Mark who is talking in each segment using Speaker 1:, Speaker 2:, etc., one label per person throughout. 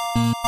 Speaker 1: Thank you.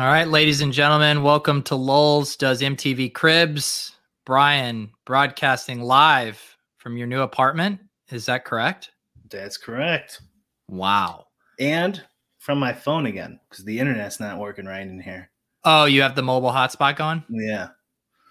Speaker 2: All right, ladies and gentlemen, welcome to Lulz Does MTV Cribs. Brian, broadcasting live from your new apartment. Is that correct?
Speaker 3: That's correct.
Speaker 2: Wow.
Speaker 3: And from my phone again because the internet's not working right in here.
Speaker 2: Oh, you have the mobile hotspot going?
Speaker 3: Yeah.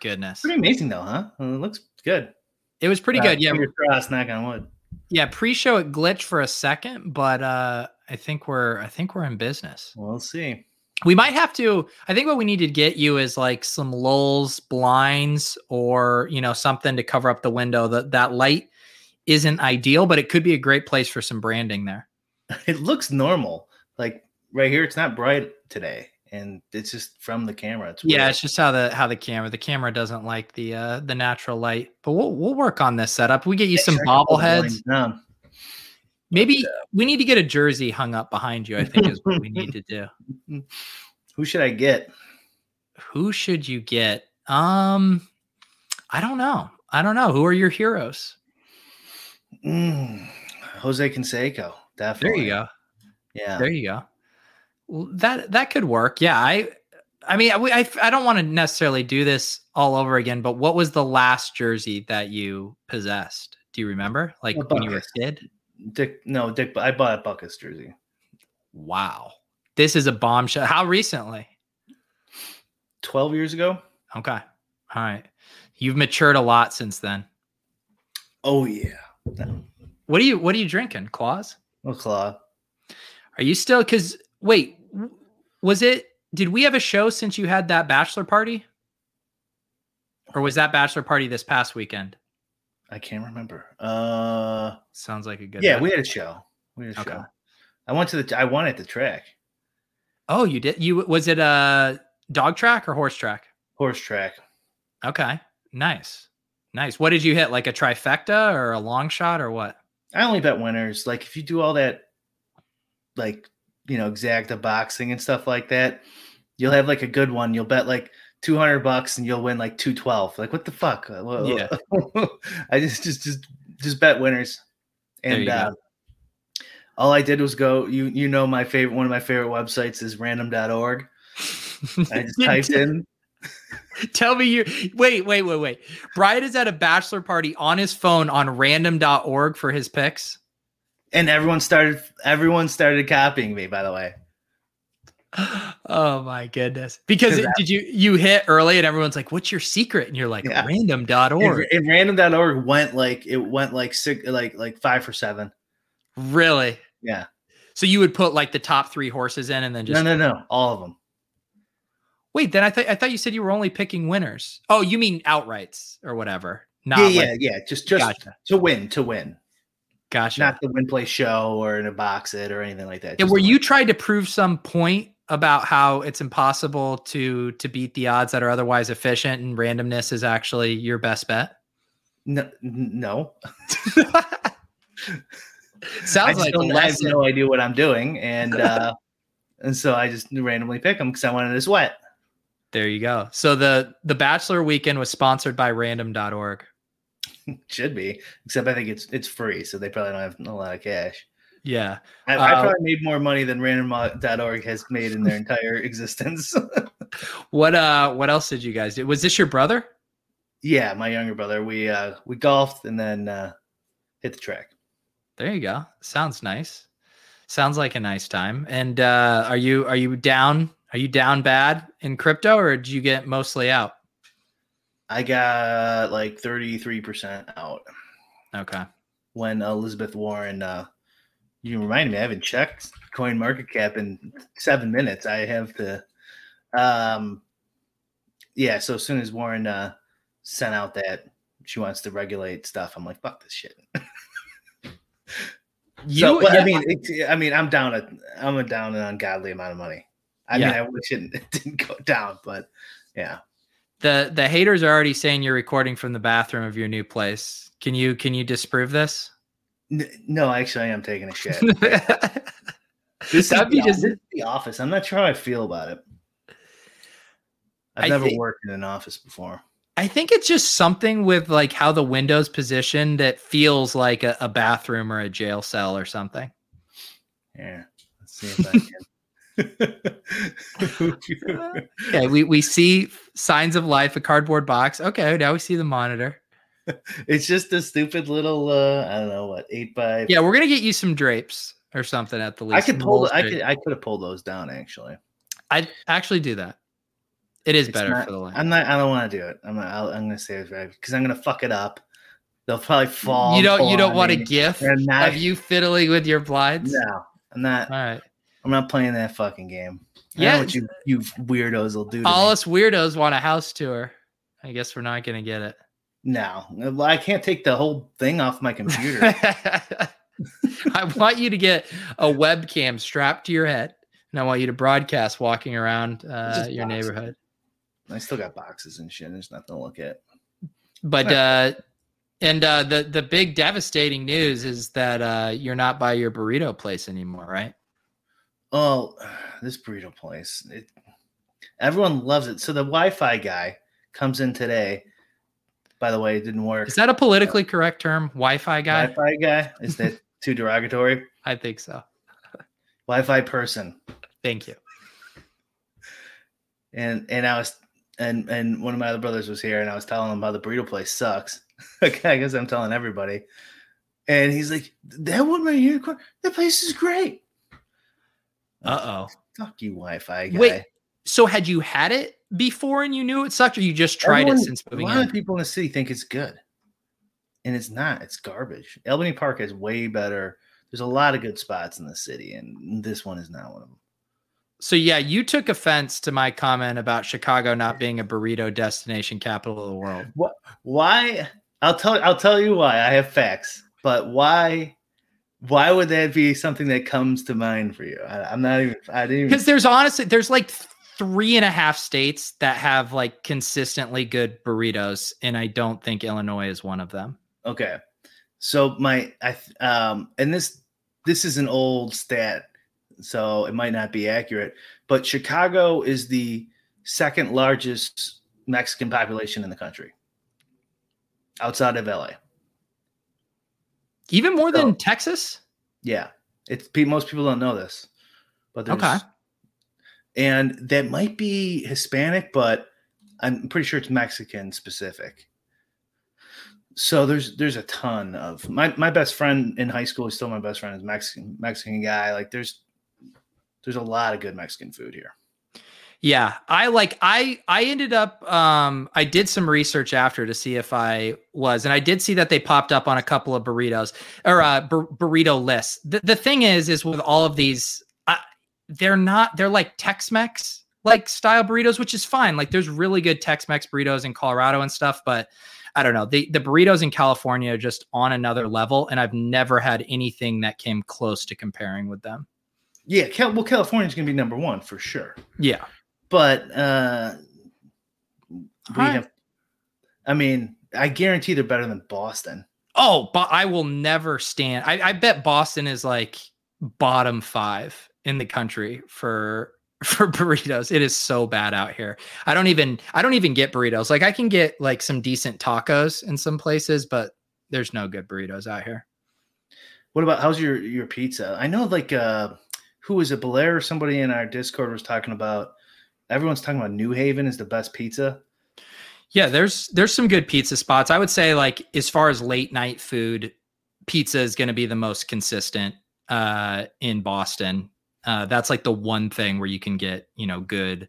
Speaker 2: Goodness.
Speaker 3: Pretty amazing though, huh? It looks good.
Speaker 2: It was pretty
Speaker 3: Uh,
Speaker 2: good. Yeah.
Speaker 3: Crossed, knock on wood.
Speaker 2: Yeah. Pre-show it glitched for a second, but uh I think we're I think we're in business.
Speaker 3: We'll see.
Speaker 2: We might have to. I think what we need to get you is like some lulls, blinds, or you know something to cover up the window. That that light isn't ideal, but it could be a great place for some branding there.
Speaker 3: It looks normal. Like right here, it's not bright today, and it's just from the camera. It's
Speaker 2: Yeah, it's just how the how the camera the camera doesn't like the uh the natural light. But we'll we'll work on this setup. We get you some bobbleheads.
Speaker 3: Blinds down.
Speaker 2: Maybe we need to get a jersey hung up behind you. I think is what we need to do.
Speaker 3: Who should I get?
Speaker 2: Who should you get? Um, I don't know. I don't know. Who are your heroes?
Speaker 3: Mm, Jose Canseco. definitely.
Speaker 2: There you go.
Speaker 3: Yeah.
Speaker 2: There you go. Well, that that could work. Yeah, I I mean, I I, I don't want to necessarily do this all over again, but what was the last jersey that you possessed? Do you remember? Like
Speaker 3: A
Speaker 2: when you were a kid?
Speaker 3: Dick. No, Dick. I bought a Butkus jersey.
Speaker 2: Wow. This is a bombshell. How recently?
Speaker 3: Twelve years ago.
Speaker 2: Okay. All right. You've matured a lot since then.
Speaker 3: Oh yeah.
Speaker 2: What are you what are you drinking? Claws?
Speaker 3: Oh, claw.
Speaker 2: Are you still cuz wait, was it did we have a show since you had that bachelor party? Or was that bachelor party this past weekend?
Speaker 3: I can't remember. Uh,
Speaker 2: Sounds like a good
Speaker 3: yeah, we had a show. We had a
Speaker 2: Okay.
Speaker 3: show. I went to the. I won at the track,
Speaker 2: Oh, you did. You was it a dog track or horse track?
Speaker 3: horse track.
Speaker 2: Okay, nice, nice. What did you hit? Like a trifecta or a long shot or what?
Speaker 3: I only bet winners. Like if you do all that, like you know, exacta boxing and stuff like that, you'll have like a good one. You'll bet like two hundred bucks and you'll win like two twelve. Like what the fuck? Uh,
Speaker 2: Yeah.
Speaker 3: I just just just just bet winners, and uh, all I did was go. You you know my favorite one of my favorite websites is random.org. I just typed in
Speaker 2: Tell me you wait, wait, wait, wait. Brian is at a bachelor party on his phone on random.org for his picks.
Speaker 3: and everyone started everyone started copying me. By the way,
Speaker 2: Oh my goodness. Because it- did you you hit early and everyone's like, what's your secret? And you're like,
Speaker 3: Yeah.
Speaker 2: random.org.
Speaker 3: and, and random.org went like it went like six like like five for seven.
Speaker 2: Really?
Speaker 3: Yeah.
Speaker 2: So you would put like the top three horses in and then just
Speaker 3: no, no, no. All of them.
Speaker 2: wait, then I thought I thought you said you were only picking winners. Oh, you mean outrights or whatever. Not
Speaker 3: yeah,
Speaker 2: like,
Speaker 3: yeah, yeah. Just just
Speaker 2: Gotcha.
Speaker 3: to win, to win.
Speaker 2: gotcha.
Speaker 3: Not the win play show or in a box it or anything like that.
Speaker 2: Yeah,
Speaker 3: win.
Speaker 2: you trying to prove some point about how it's impossible to to beat the odds that are otherwise efficient and randomness is actually your best bet?
Speaker 3: no, no.
Speaker 2: Sounds
Speaker 3: just
Speaker 2: like
Speaker 3: I have no idea what I'm doing, and uh and so I just randomly pick them because I wanted to sweat.
Speaker 2: There you go. So the the bachelor weekend was sponsored by random.org.
Speaker 3: Should be, except I think it's it's free, so they probably don't have a lot of cash.
Speaker 2: Yeah.
Speaker 3: I, I
Speaker 2: Uh,
Speaker 3: probably made more money than random.org has made in their entire existence.
Speaker 2: What uh what else did you guys do? Was this your brother?
Speaker 3: yeah, my younger brother. We uh we golfed and then uh hit the track.
Speaker 2: There you go. Sounds nice. Sounds like a nice time. And uh, are you are you down? Are you down bad in crypto, or did you get mostly out?
Speaker 3: I got like 33% out
Speaker 2: Okay.
Speaker 3: when Elizabeth Warren uh you reminded me I haven't checked coin market cap in seven minutes. I have to um yeah, so as soon as Warren uh sent out that she wants to regulate stuff, I'm like, fuck this shit.
Speaker 2: You,
Speaker 3: so, but,
Speaker 2: yeah,
Speaker 3: I mean, I mean, I'm down a, I'm a down an ungodly amount of money. I mean,
Speaker 2: Yeah.
Speaker 3: I wish it, it didn't go down, but yeah.
Speaker 2: the the haters are already saying you're recording from the bathroom of your new place. Can you can you disprove this?
Speaker 3: No, actually, I am taking a shit. This
Speaker 2: That'd
Speaker 3: is the,
Speaker 2: just
Speaker 3: this is the office. I'm not sure how I feel about it. I've
Speaker 2: I
Speaker 3: never
Speaker 2: think-
Speaker 3: worked in an office before.
Speaker 2: I think it's just something with like how the window's positioned that feels like a, a bathroom or a jail cell or something.
Speaker 3: Yeah, let's see if I can.
Speaker 2: Okay, we, we see signs of life, a cardboard box. Okay, now we see the monitor.
Speaker 3: it's just a stupid little. uh I don't know what eight by.
Speaker 2: Yeah, we're gonna get you some drapes or something at the least.
Speaker 3: I could pull. The, I could. I could have pulled those down actually.
Speaker 2: I'd actually do that. It is
Speaker 3: It's
Speaker 2: better
Speaker 3: not-
Speaker 2: for the line.
Speaker 3: I'm not. I don't want to do it. I'm. Not, I'll, I'm gonna say it's right because I'm gonna fuck it up. They'll probably fall.
Speaker 2: you don't you don't want a
Speaker 3: me.
Speaker 2: gif
Speaker 3: They're not-
Speaker 2: of you fiddling with your blinds?
Speaker 3: No, I'm not.
Speaker 2: All right.
Speaker 3: I'm not playing that fucking game.
Speaker 2: Yeah,
Speaker 3: what you you weirdos will do.
Speaker 2: All
Speaker 3: me.
Speaker 2: us weirdos want a house tour. I guess we're not gonna get it.
Speaker 3: No, I can't take the whole thing off my computer.
Speaker 2: I want you to get a webcam strapped to your head, and I want you to broadcast walking around uh, your
Speaker 3: box.
Speaker 2: neighborhood.
Speaker 3: I still got boxes and shit. There's nothing to look at.
Speaker 2: But uh, and uh, the the big devastating news is that uh, you're not by your burrito place anymore, right?
Speaker 3: Oh, this burrito place. It, everyone loves it. So the Wi-Fi guy comes in today. By the way, it didn't work.
Speaker 2: Is that a politically correct term? Wi-Fi guy?
Speaker 3: Wi-Fi guy? Is that too derogatory?
Speaker 2: I think so.
Speaker 3: Wi-Fi person.
Speaker 2: Thank you.
Speaker 3: And and I was and and one of my other brothers was here, and I was telling him how the burrito place sucks. okay, I guess I'm telling everybody. And he's like, "That one right here, that place is great."
Speaker 2: Uh oh.
Speaker 3: Fuck you, Wi-Fi guy.
Speaker 2: Wait, So had you had it before and you knew it sucked, or you just tried
Speaker 3: Everyone-
Speaker 2: it since moving
Speaker 3: A lot
Speaker 2: in?
Speaker 3: of people in the city think it's good, and it's not. It's garbage. Albany Park is way better. There's a lot of good spots in the city, and this one is not one of them.
Speaker 2: So yeah, you took offense to my comment about Chicago not being a burrito destination capital of the world.
Speaker 3: Why? I'll tell. I'll tell you why. I have facts, but why? Why would that be something that comes to mind for you? I, I'm not even. I didn't even.
Speaker 2: Because there's honestly there's like three and a half states that have like consistently good burritos, and I don't think Illinois is one of them.
Speaker 3: Okay. So my I um and this this is an old stat, so it might not be accurate, but Chicago is the second largest Mexican population in the country. Outside of LA.
Speaker 2: Even more than Texas.
Speaker 3: Yeah. It's most people don't know this. But there's
Speaker 2: Okay.
Speaker 3: And that might be Hispanic, but I'm pretty sure it's Mexican specific. So there's there's a ton of my my best friend in high school is still my best friend is Mexican Mexican guy. Like there's there's a lot of good Mexican food here.
Speaker 2: Yeah, I like I I ended up um I did some research after to see if I was and I did see that they popped up on a couple of burritos or uh bur- burrito lists. The, the thing is is with all of these they're not they're like Tex-Mex like style burritos which is fine. Like there's really good Tex-Mex burritos in Colorado and stuff but I don't know. The the burritos in California are just on another level and I've never had anything that came close to comparing with them.
Speaker 3: Yeah, Cal- well California's gonna be number one for sure.
Speaker 2: Yeah.
Speaker 3: But uh we have I mean, I guarantee they're better than Boston.
Speaker 2: Oh, but I will never stand. I, I bet Boston is like bottom five in the country for for burritos. It is so bad out here. I don't even I don't even get burritos. Like I can get like some decent tacos in some places, but there's no good burritos out here.
Speaker 3: What about how's your your pizza? I know like uh who was it, Blair or somebody in our Discord was talking about everyone's talking about New Haven is the best pizza.
Speaker 2: Yeah, there's there's some good pizza spots. I would say like as far as late night food, pizza is going to be the most consistent uh, in Boston. Uh, that's like the one thing where you can get you know good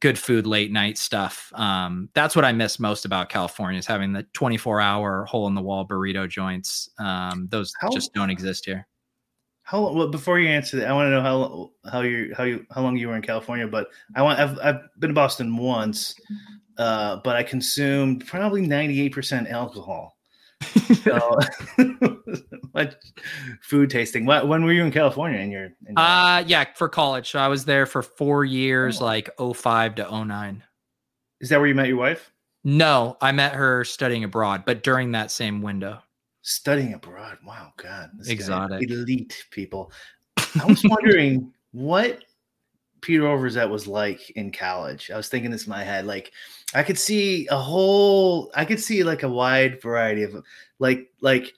Speaker 2: good food late night stuff. Um, that's what I miss most about California is having the 24 hour hole in the wall burrito joints. Um, those how, just don't exist here.
Speaker 3: How well before you answer that, I want to know how how you how you how long you were in California. But I want I've I've been to Boston once, uh, but I consumed probably 98 percent alcohol. So, much food tasting. What, when were you in California? In your, in
Speaker 2: your uh yeah, for college. So I was there for four years, oh. like 05 to 09.
Speaker 3: Is that where you met your wife?
Speaker 2: No, I met her studying abroad, but during that same window.
Speaker 3: Studying abroad. Wow, God.
Speaker 2: Exotic.
Speaker 3: Elite people. I was wondering what Peter Overzet was like in college. I was thinking this in my head. Like I could see a whole I could see like a wide variety of like like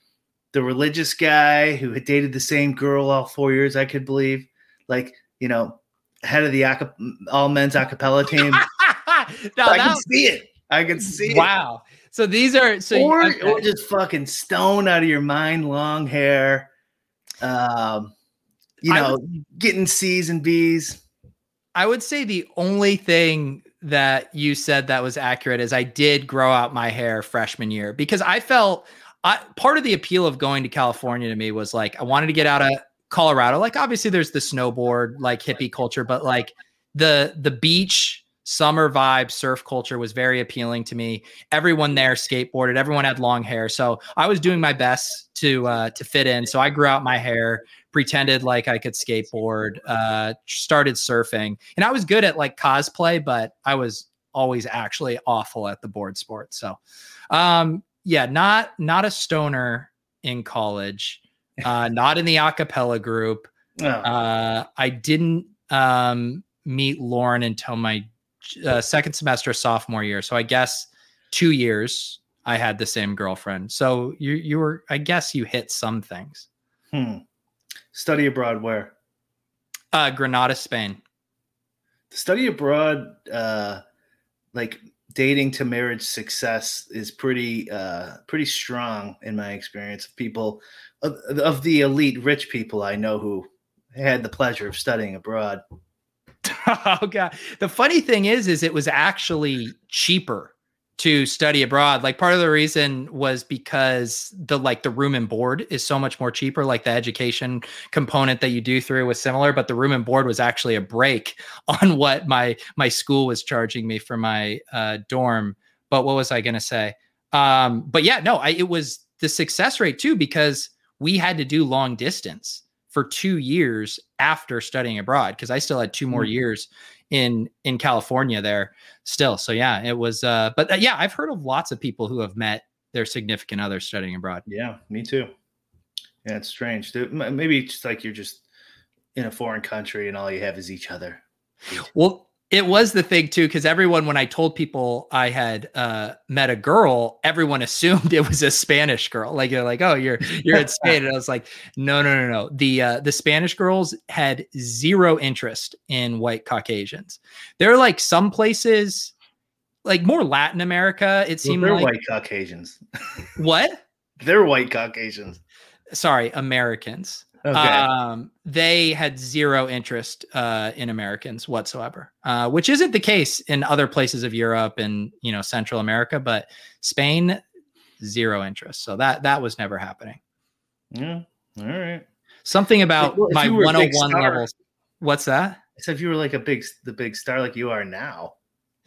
Speaker 3: the religious guy who had dated the same girl all four years, I could believe. Like, you know, head of the all men's acapella team.
Speaker 2: now,
Speaker 3: I can see it. I can see
Speaker 2: wow. It. So these are so
Speaker 3: or, okay. or just fucking stone out of your mind, long hair. Um, you know, would, getting C's and B's.
Speaker 2: I would say the only thing that you said that was accurate is I did grow out my hair freshman year because I felt I, part of the appeal of going to California to me was like I wanted to get out of Colorado. Like obviously there's the snowboard like hippie culture, but like the the beach summer vibe surf culture was very appealing to me. Everyone there skateboarded. Everyone had long hair, so I was doing my best to uh, to fit in. So I grew out my hair, pretended like I could skateboard, uh, started surfing, and I was good at like cosplay, but I was always actually awful at the board sport. So um, yeah, not not a stoner in college, uh, not in the acapella group. Oh. Uh, I didn't um, meet Lauren until my uh, second semester sophomore year. So I guess two years I had the same girlfriend. So you you were I guess you hit some things.
Speaker 3: Hmm. Study abroad where?
Speaker 2: Uh, Granada, Spain.
Speaker 3: Study abroad, uh, like dating to marriage success is pretty uh pretty strong in my experience of people of, of the elite rich people I know who had the pleasure of studying abroad.
Speaker 2: oh god. The funny thing is is it was actually cheaper to study abroad like part of the reason was because the like the room and board is so much more cheaper like the education component that you do through was similar but the room and board was actually a break on what my my school was charging me for my uh, dorm but what was i going to say um but yeah no I, it was the success rate too because we had to do long distance for two years after studying abroad because i still had two more mm-hmm. years in in California there still. So yeah, it was. Uh, but uh, yeah, I've heard of lots of people who have met their significant other studying abroad.
Speaker 3: Yeah, me too. Yeah, it's strange. Maybe it's like you're just in a foreign country and all you have is each other.
Speaker 2: Well, it was the thing too, because everyone, when I told people I had uh, met a girl, everyone assumed it was a Spanish girl. Like they're like, oh, you're you're in Spain, and I was like, no, no, no, no. The uh, the Spanish girls had zero interest in white Caucasians. There are like some places, like more Latin America. It seemed
Speaker 3: well,
Speaker 2: they're
Speaker 3: like, white Caucasians.
Speaker 2: what?
Speaker 3: They're white Caucasians.
Speaker 2: Sorry, Americans. Okay. Um, they had zero interest uh, in Americans whatsoever, uh, which isn't the case in other places of Europe and you know Central America, but Spain zero interest. So that that was never happening.
Speaker 3: Yeah. All right.
Speaker 2: Something about well, my 101 levels. What's that?
Speaker 3: So if you were like a big the big star like you are now,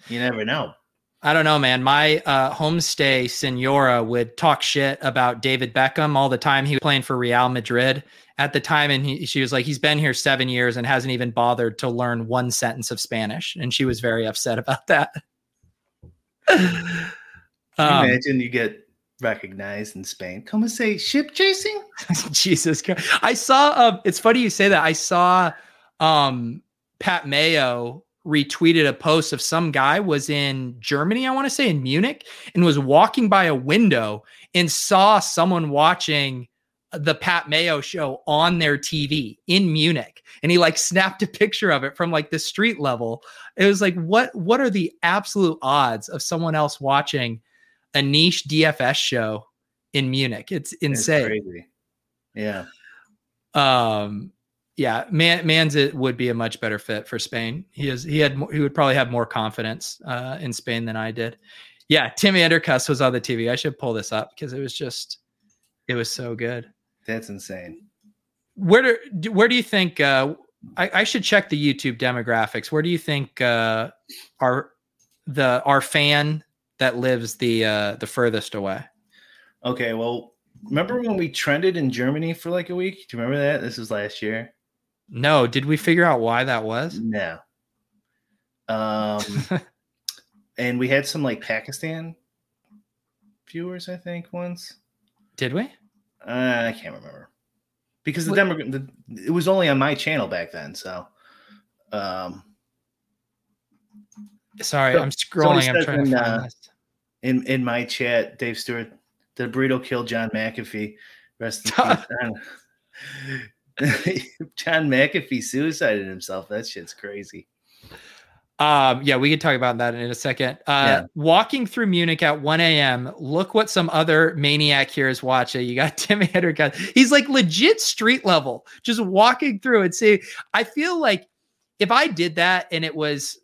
Speaker 3: you never know.
Speaker 2: I don't know, man. My uh, homestay senora would talk shit about David Beckham all the time. He was playing for Real Madrid at the time, and he, she was like, "He's been here seven years and hasn't even bothered to learn one sentence of Spanish," and she was very upset about that.
Speaker 3: um, imagine you get recognized in Spain. Come and say ship chasing.
Speaker 2: Jesus Christ! I saw. Um, it's funny you say that. I saw um, Pat Mayo retweeted a post of some guy was in Germany, I want to say in Munich, and was walking by a window and saw someone watching the Pat Mayo show on their TV in Munich and he like snapped a picture of it from like the street level. It was like what what are the absolute odds of someone else watching a niche DFS show in Munich. It's
Speaker 3: It's
Speaker 2: insane.
Speaker 3: crazy. Yeah.
Speaker 2: Um, yeah, Man Manza would be a much better fit for Spain. He is he had he would probably have more confidence uh, in Spain than I did. Yeah, Tim Andercuss was on the TV. I should pull this up because it was just it was so good.
Speaker 3: That's insane.
Speaker 2: Where do do- where do you think uh, I, I should check the YouTube demographics? Where do you think uh, our the our fan that lives the uh, the furthest away?
Speaker 3: Okay, well, remember when we trended in Germany for like a week? Do you remember that? This was last year.
Speaker 2: No, did we figure out why that was?
Speaker 3: No. Um, and we had some like Pakistan viewers, I think, once.
Speaker 2: Did we?
Speaker 3: Uh, I can't remember because the
Speaker 2: What-
Speaker 3: demo the, it was only on my channel back then. So, um,
Speaker 2: Sorry,
Speaker 3: So-
Speaker 2: I'm scrolling. I'm trying to
Speaker 3: in,
Speaker 2: find
Speaker 3: uh,
Speaker 2: this.
Speaker 3: in in my chat, Dave Stewart, the burrito killed John McAfee. Rest in peace. John McAfee suicided himself. That shit's crazy.
Speaker 2: Um, yeah, we could talk about that in a second. Uh,
Speaker 3: Yeah.
Speaker 2: Walking through Munich at 1 a.m. Look what some other maniac here is watching. You got Tim Andercutt. He's like legit street level, just walking through and see. I feel like if I did that and it was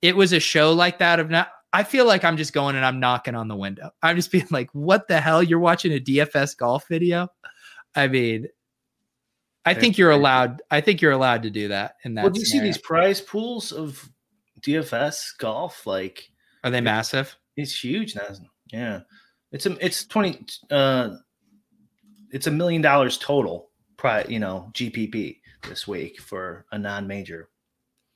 Speaker 2: it was a show like that of not. I feel like I'm just going and I'm knocking on the window. I'm just being like, "What the hell? You're watching a DFS golf video?" I mean, I think you're allowed. I think you're allowed to do that. In that,
Speaker 3: Well, do you see these prize pools of DFS golf? Like,
Speaker 2: Are they massive?
Speaker 3: it's huge now. Yeah, it's a it's twenty. Uh, it's a million dollars total. Pri, you know, GPP this week for a non-major.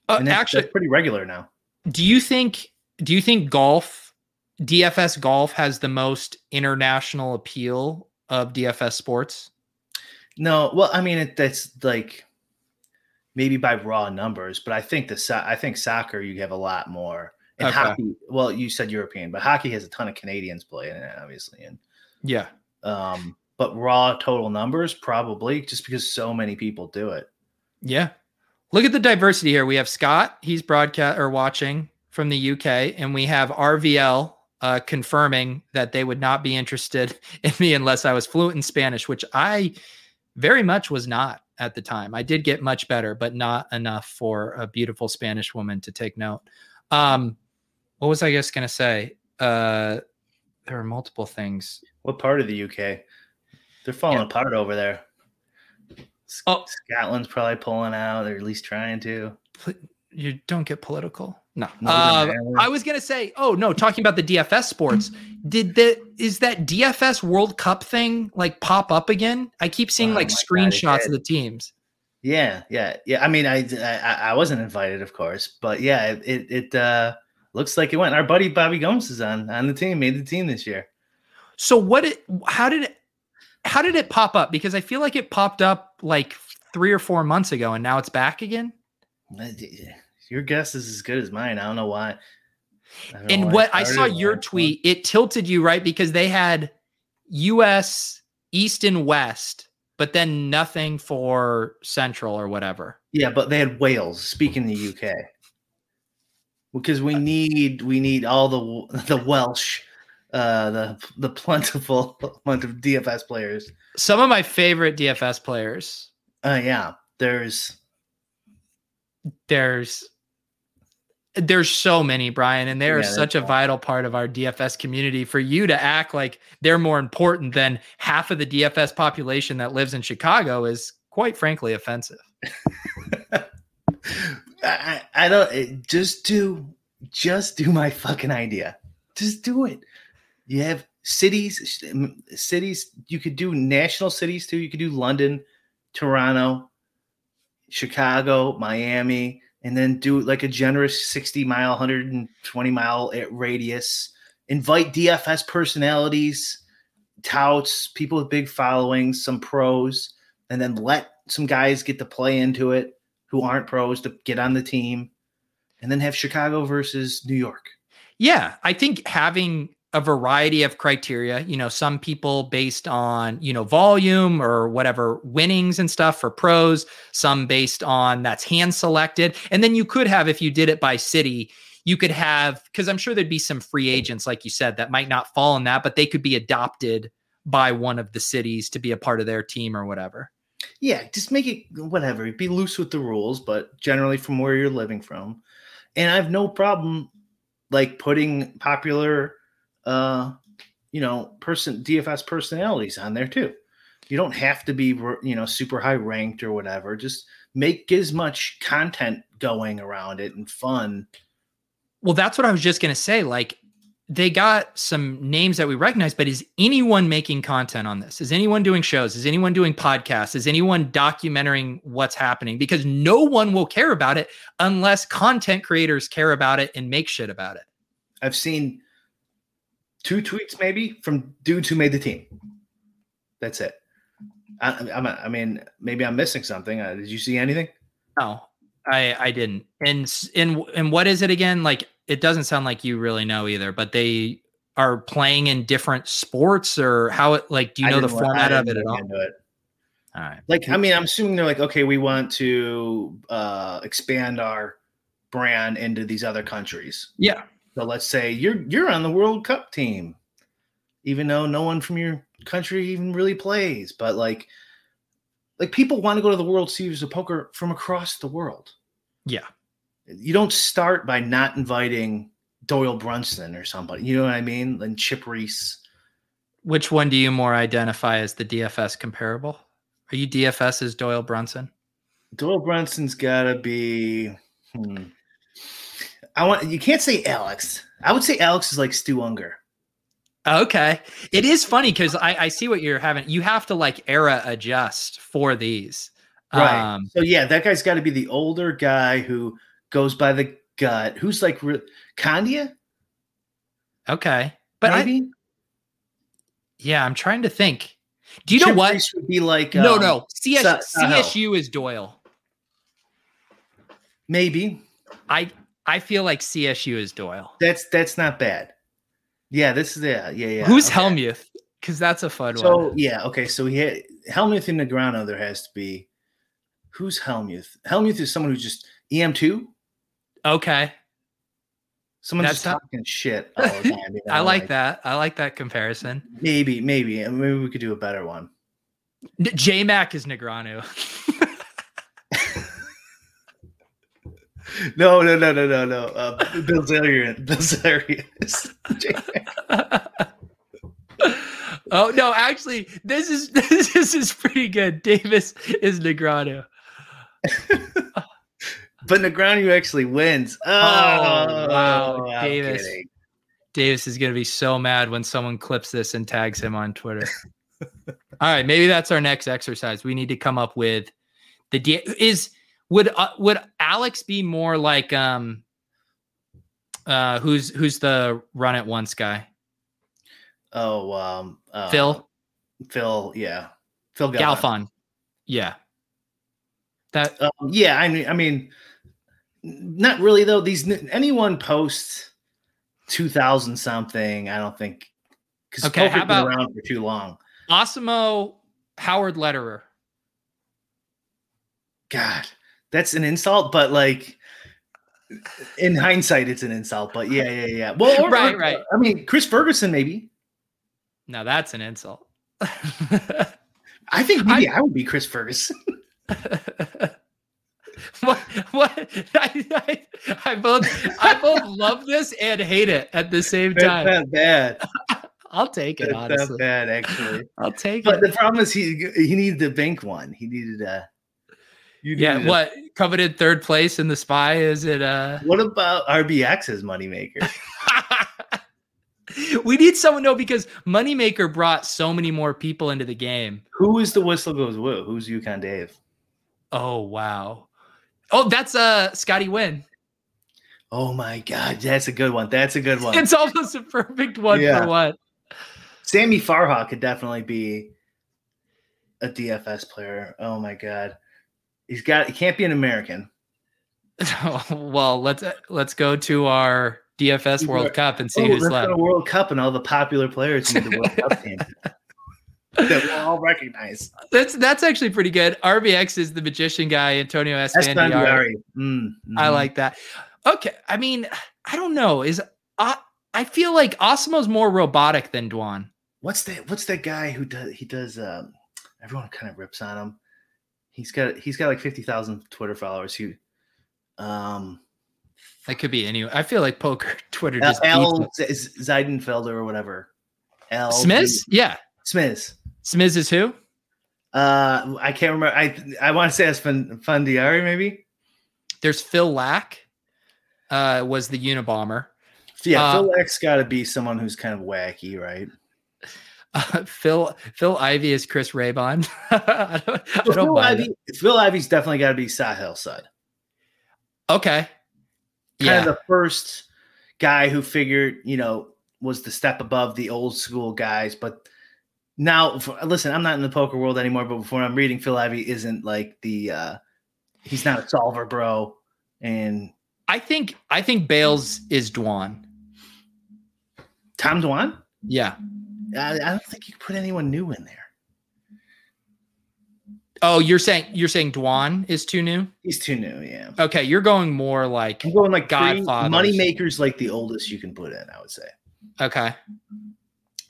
Speaker 2: Uh,
Speaker 3: that's,
Speaker 2: actually,
Speaker 3: that's pretty regular now.
Speaker 2: do you think do you think golf DFS golf has the most international appeal of DFS sports?
Speaker 3: No, well, I mean, it, that's like maybe by raw numbers, but I think the so- I think soccer you have a lot more. And
Speaker 2: Okay.
Speaker 3: hockey, well, you said European, but hockey has a ton of Canadians playing it, obviously, and
Speaker 2: Yeah.
Speaker 3: um, but raw total numbers probably just because so many people do it.
Speaker 2: Yeah. Look at the diversity here. We have Scott, he's broadcast or watching from the UK, and we have RVL uh, confirming that they would not be interested in me unless I was fluent in Spanish, which I very much was not at the time. I did get much better, but not enough for a beautiful Spanish woman to take note. Um, what was I just going to say? Uh, there are multiple things.
Speaker 3: What part of the UK? They're falling
Speaker 2: Yeah.
Speaker 3: apart over there.
Speaker 2: Oh.
Speaker 3: Scotland's probably pulling out, or at least trying to.
Speaker 2: You don't get political. No. Uh, I was gonna say, oh no, talking about the DFS sports. Did the is that DFS World Cup thing like pop up again? I keep seeing
Speaker 3: Oh
Speaker 2: like
Speaker 3: my God,
Speaker 2: screenshots of the teams.
Speaker 3: Yeah, yeah, yeah. I mean, I, I I wasn't invited, of course, but yeah, it it, it uh, looks like it went. Our buddy Bobby Gomes is on on the team, made the team this year.
Speaker 2: So what it how did it how did it pop up? Because I feel like it popped up like three or four months ago and now it's back again.
Speaker 3: Your guess is as good as mine. I don't know why. Don't know
Speaker 2: And
Speaker 3: why
Speaker 2: what I saw your tweet, it tilted you right because they had US East and West, but then nothing for Central or whatever.
Speaker 3: Yeah, but they had Wales speaking the UK because we need we need all the the Welsh, uh, the the plentiful amount of DFS players.
Speaker 2: Some of my favorite DFS players.
Speaker 3: Uh, yeah, there's
Speaker 2: There's there's so many, Brian, and they are
Speaker 3: Yeah,
Speaker 2: such a vital part of our DFS community. For you to act like they're more important than half of the DFS population that lives in Chicago is quite frankly offensive.
Speaker 3: I, I don't it, just do just do my fucking idea. Just do it. You have cities, cities. You could do national cities too. You could do London, Toronto, Chicago, Miami, and then do like a generous sixty mile, hundred and twenty mile radius. Invite DFS personalities, touts, people with big followings, some pros, and then let some guys get to play into it who aren't pros to get on the team, and then have Chicago versus New York.
Speaker 2: Yeah, I think having a variety of criteria, you know, some people based on, you know, volume or whatever winnings and stuff for pros, some based on that's hand selected. And then you could have, if you did it by city, you could have, because I'm sure there'd be some free agents, like you said, that might not fall in that, but they could be adopted by one of the cities to be a part of their team or whatever.
Speaker 3: Yeah, just make it whatever. Be loose with the rules, but generally from where you're living from. And I have no problem like putting popular uh you know, person DFS personalities on there too. You don't have to be you know super high ranked or whatever. Just make as much content going around it and fun.
Speaker 2: Well, that's what I was just going to say like they got some names that we recognize, but is anyone making content on this? Is anyone doing shows? Is anyone doing podcasts? Is anyone documenting what's happening? Because no one will care about it unless content creators care about it and make shit about it.
Speaker 3: I've seen two tweets maybe from dudes who made the team. That's it. I, I'm, I mean, maybe I'm missing something. Uh, did you see anything?
Speaker 2: No, I I didn't. And and and what is it again? Like it doesn't sound like you really know either, but they are playing in different sports or how it like do you know the format of it at all? It.
Speaker 3: All right. Like I mean, I'm assuming they're like, okay, we want to uh expand our brand into these other countries.
Speaker 2: Yeah.
Speaker 3: So let's say you're you're on the World Cup team, even though no one from your country even really plays, but like like people want to go to the World Series of Poker from across the world.
Speaker 2: Yeah
Speaker 3: you don't start by not inviting Doyle Brunson or somebody. You know what I mean? And Chip Reese.
Speaker 2: Which one do you more identify as the DFS comparable? Are you DFS as Doyle Brunson?
Speaker 3: Doyle Brunson's got to be. Hmm. I want. You can't say Alex. I would say Alex is like Stu Ungar.
Speaker 2: Okay, it is funny because I, I see what you're having. You have to like era adjust for these.
Speaker 3: Right. Um, so yeah, that guy's got to be the older guy who goes by the gut. Who's like re- Kandia?
Speaker 2: Okay, but Maybe? I, yeah, I'm trying to think. Do you Chip know what
Speaker 3: Reese would be like?
Speaker 2: Um, no, no. CS, CSU is Doyle.
Speaker 3: Maybe.
Speaker 2: I I feel like CSU is Doyle.
Speaker 3: That's that's not bad. Yeah, this is yeah, yeah, yeah.
Speaker 2: Who's okay. Hellmuth? Because that's a fun
Speaker 3: so,
Speaker 2: one.
Speaker 3: So yeah, okay. So he had Hellmuth in Negreanu. There has to be. Who's Hellmuth? Hellmuth is someone who's just EM two.
Speaker 2: Okay.
Speaker 3: Someone's That's just not- talking shit all the time.
Speaker 2: You know? I like, like, that. I like that comparison.
Speaker 3: Maybe, maybe, maybe we could do a better one.
Speaker 2: J Mac is Negreanu.
Speaker 3: no, no, no, no, no, no. Uh, Bill Zarian. Bilzerian
Speaker 2: oh no, actually, this is this is pretty good. Davis is Negreanu.
Speaker 3: But Negreanu actually wins. Oh, oh wow,
Speaker 2: Davis. Kidding. Davis is going to be so mad when someone clips this and tags him on Twitter. All right, maybe that's our next exercise. We need to come up with the D- is would uh, would Alex be more like um uh who's who's the run at once guy?
Speaker 3: Oh, um
Speaker 2: uh, Phil.
Speaker 3: Phil, yeah. Phil.
Speaker 2: Galfond. Yeah.
Speaker 3: That um, yeah, I mean I mean not really though. These anyone posts two thousand something, I don't think because okay, how about around for too long.
Speaker 2: Awesemo Howard Lederer.
Speaker 3: God, that's an insult, but like in hindsight, it's an insult. But yeah, yeah, yeah. Well, or,
Speaker 2: right, or, right.
Speaker 3: I mean, Chris Ferguson, maybe.
Speaker 2: Now that's an insult.
Speaker 3: I think maybe I, I would be Chris Ferguson.
Speaker 2: what what I, I, I, both I both love this and hate it at the same time.
Speaker 3: That's not bad.
Speaker 2: I'll take it.
Speaker 3: That's
Speaker 2: honestly,
Speaker 3: not bad actually.
Speaker 2: I'll take
Speaker 3: but
Speaker 2: it.
Speaker 3: But the problem is he he needed a bank one. He needed a.
Speaker 2: yeah, what coveted third place in the spy? Is it uh
Speaker 3: What about RBX's moneymaker?
Speaker 2: we need someone though because Moneymaker brought so many more people into the game.
Speaker 3: Who is the whistle goes woo? Who's Yukon Dave?
Speaker 2: Oh wow. Oh, that's uh Scotty Nguyen.
Speaker 3: Oh my god, that's a good one. That's a good one.
Speaker 2: It's almost a perfect one yeah. for what?
Speaker 3: Sammy Farha could definitely be a DFS player. Oh my god. He's got he can't be an American.
Speaker 2: well, let's let's go to our DFS World Cup and see oh, who's left.
Speaker 3: Go World Cup and all the popular players in the World Cup team. that we'll all recognize.
Speaker 2: That's that's actually pretty good. RBX is the magician guy, Antonio Esfandiari. Mm, mm-hmm. I like that. Okay, I mean, I don't know. Is I I feel like Awesemo's more robotic than Dwan.
Speaker 3: what's that? What's that guy who does? He does. Um, everyone kind of rips on him. He's got he's got like fifty thousand Twitter followers. Who, um,
Speaker 2: That could be any. I feel like poker Twitter
Speaker 3: L,
Speaker 2: just
Speaker 3: L Zeidenfelder or whatever. L
Speaker 2: Smiths? Yeah.
Speaker 3: Smiths.
Speaker 2: Smiz is who?
Speaker 3: Uh, I can't remember. I I want to say it's Fun Fundiari maybe.
Speaker 2: There's Phil Laak. Uh, was the Unabomber.
Speaker 3: Yeah,
Speaker 2: Uh,
Speaker 3: Phil X got to be someone who's kind of wacky, right?
Speaker 2: Uh, Phil Phil Ivey is Chris Raybon. I don't, I don't
Speaker 3: Phil, Ivey, Phil Ivey's definitely got to be Sahil Sud.
Speaker 2: it. Okay.
Speaker 3: Kind
Speaker 2: Yeah.
Speaker 3: of the first guy who figured, you know, was the step above the old school guys. But now, for, listen, I'm not in the poker world anymore. But before I'm reading, Phil Ivey isn't like the. uh He's not a solver, bro. And
Speaker 2: I think I think Bales is Dwan.
Speaker 3: Tom Dwan,
Speaker 2: Yeah.
Speaker 3: I, I don't think you could put anyone new in there.
Speaker 2: Oh, you're saying you're saying Dwan is too new?
Speaker 3: He's too new. Yeah.
Speaker 2: Okay, you're going more like
Speaker 3: I'm going like
Speaker 2: Godfathers.
Speaker 3: money makers, like the oldest you can put in. I would say
Speaker 2: okay.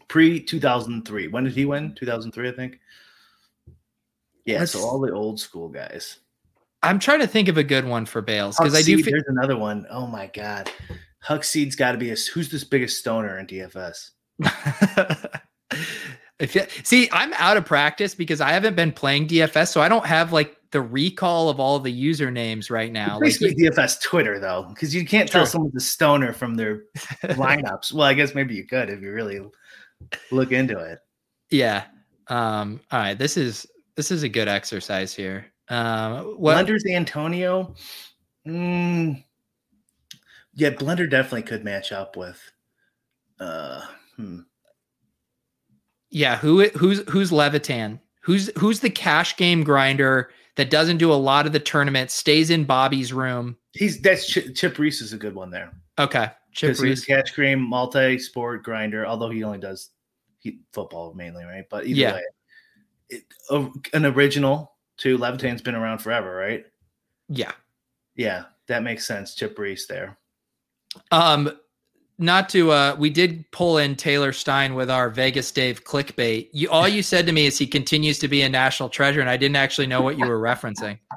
Speaker 3: pre 2003. When did he win? 2003, I think. Yeah, so all the old school guys.
Speaker 2: I'm trying to think of a good one for Bales because I do. Fe-
Speaker 3: there's another one. Oh my god, Huckseed's got to be a. Who's this biggest stoner in DFS?
Speaker 2: if you, see, I'm out of practice because I haven't been playing DFS, so I don't have like the recall of all the usernames right now. Like,
Speaker 3: Basically, DFS Twitter though, because you can't tell
Speaker 2: True.
Speaker 3: someone's a stoner from their lineups. well, I guess maybe you could if you really look into it.
Speaker 2: yeah. Um. All right. This is this is a good exercise here. Um. What?
Speaker 3: Blender's Antonio. Mm, yeah, Blender definitely could match up with. Uh, hmm.
Speaker 2: Yeah, who who's who's Levitan? Who's who's the cash game grinder that doesn't do a lot of the tournament, stays in Bobby's room?
Speaker 3: He's that's Chip, Chip Reese is a good one there.
Speaker 2: Okay, Chip Reese.
Speaker 3: cash game multi-sport grinder. Although he only does he, football mainly, right? But either
Speaker 2: Yeah.
Speaker 3: way, it, a- an original too. Levitan's been around forever, right?
Speaker 2: Yeah.
Speaker 3: Yeah, that makes sense. Chip Reese there.
Speaker 2: Um, not to uh, we did pull in Taylor Stein with our Vegas Dave clickbait. You all you said to me is he continues to be a national treasure, and I didn't actually know what you were referencing.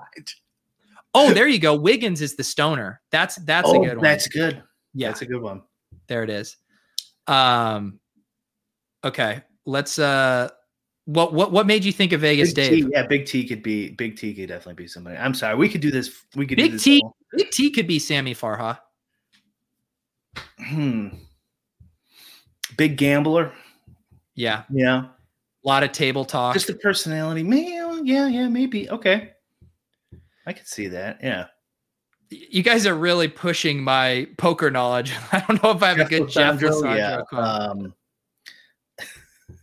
Speaker 2: Oh, there you go. Wiggins is the stoner. That's that's a
Speaker 3: oh,
Speaker 2: good one.
Speaker 3: that's good.
Speaker 2: yeah.
Speaker 3: That's a good one.
Speaker 2: There it is. Um okay, let's uh what what what made you think of Vegas
Speaker 3: Big
Speaker 2: Dave?
Speaker 3: T, yeah, Big T could be Big T could definitely be somebody. I'm sorry, we could do this. We could do
Speaker 2: Big
Speaker 3: this
Speaker 2: T
Speaker 3: all-
Speaker 2: Big T could be Sammy Farha.
Speaker 3: Hmm. Big gambler.
Speaker 2: Yeah.
Speaker 3: Yeah.
Speaker 2: A lot of table talk.
Speaker 3: Just a personality. Man, yeah, yeah, maybe. Okay. I could see that. Yeah.
Speaker 2: you guys are really pushing my poker knowledge. I don't know if I have a good Jeff
Speaker 3: Lisandro,
Speaker 2: Lisandro
Speaker 3: yeah.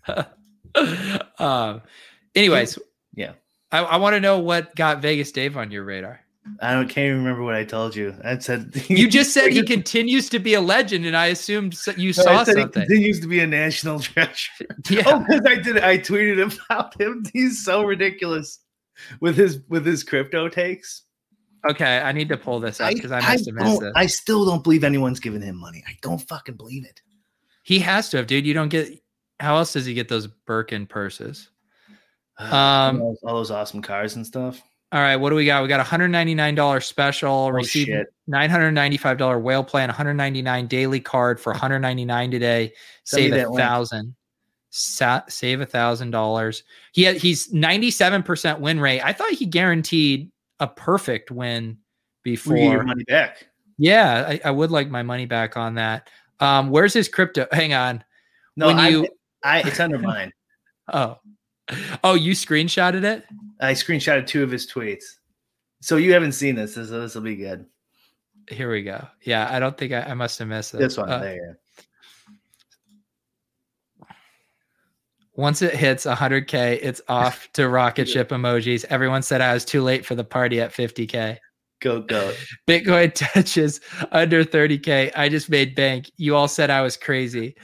Speaker 2: quote.
Speaker 3: Um,
Speaker 2: um, anyways,
Speaker 3: Yeah.
Speaker 2: I, I want to know what got Vegas Dave on your radar.
Speaker 3: I don't can't even remember what I told you. I said
Speaker 2: You just said he continues to be a legend, and I assumed you
Speaker 3: No, I
Speaker 2: saw
Speaker 3: said he
Speaker 2: something.
Speaker 3: continues to be a national treasure.
Speaker 2: Yeah.
Speaker 3: Oh, because I did. I tweeted about him. He's so ridiculous with his with his crypto takes.
Speaker 2: Okay, I need to pull this up because I, must have missed this.
Speaker 3: I still don't believe anyone's giving him money. I don't fucking believe it.
Speaker 2: He has to have, dude. You don't get. How else does he get those Birkin purses? Um,
Speaker 3: all those awesome cars and stuff.
Speaker 2: All right, what do we got? We got a hundred ninety nine dollar special. Received
Speaker 3: shit.
Speaker 2: nine hundred ninety five dollar whale plan. One hundred ninety nine daily card for one hundred ninety nine today.
Speaker 3: Send
Speaker 2: Save a thousand. Sa- save a thousand dollars. He had, he's ninety seven percent win rate. I thought he guaranteed a perfect win
Speaker 3: get your
Speaker 2: before.
Speaker 3: money back.
Speaker 2: Yeah, I, I would like my money back on that. Um, where's his crypto? Hang on.
Speaker 3: No,
Speaker 2: When
Speaker 3: I,
Speaker 2: you-
Speaker 3: I it's under mine.
Speaker 2: Oh, oh, you screenshotted it.
Speaker 3: I screenshotted two of his tweets. So you haven't seen this. This this will be good.
Speaker 2: Here we go. Yeah, I don't think I, I must have missed it.
Speaker 3: This one
Speaker 2: Uh,
Speaker 3: there.
Speaker 2: Once it hits 100k, it's off to rocket ship emojis. Everyone said I was too late for the party at 50k.
Speaker 3: Go go.
Speaker 2: Bitcoin touches under 30k. I just made bank. You all said I was crazy.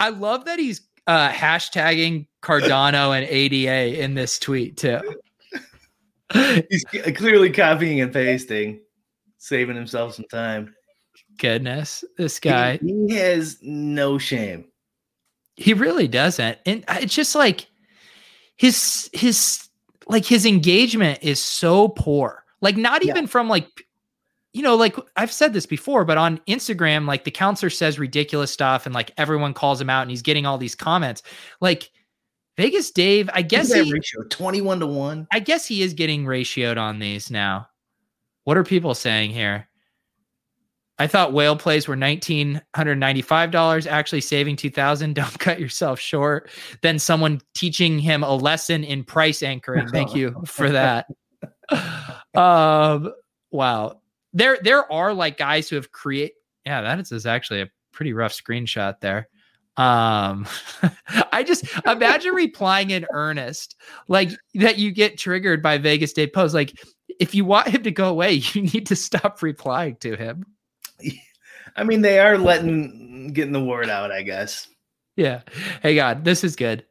Speaker 2: I love that he's uh, hashtagging Cardano and ADA in this tweet too.
Speaker 3: He's clearly copying and pasting, saving himself some time.
Speaker 2: Goodness, this guy.
Speaker 3: he, has no shame.
Speaker 2: He really doesn't. And it's just like his his like his engagement is so poor. Like not
Speaker 3: Yeah.
Speaker 2: even from like you know, like I've said this before, but on Instagram, like the counselor says ridiculous stuff and like everyone calls him out and he's getting all these comments. Like Vegas Dave, I guess
Speaker 3: Look at that
Speaker 2: he,
Speaker 3: ratio 21 to 1.
Speaker 2: I guess he is getting ratioed on these now. What are people saying here? I thought whale plays were nineteen hundred ninety-five dollars. Actually, saving two thousand. Don't cut yourself short. Then someone teaching him a lesson in price anchoring. Thank you for that. um, wow. There, there are like guys who have create. Yeah, that is, is actually a pretty rough screenshot there. Um, I just imagine replying in earnest, like that you get triggered by Vegas Dave Post. Like, if you want him to go away, you need to stop replying to him.
Speaker 3: I mean, they are letting getting the word out, I guess.
Speaker 2: Yeah. Hey God, this is good.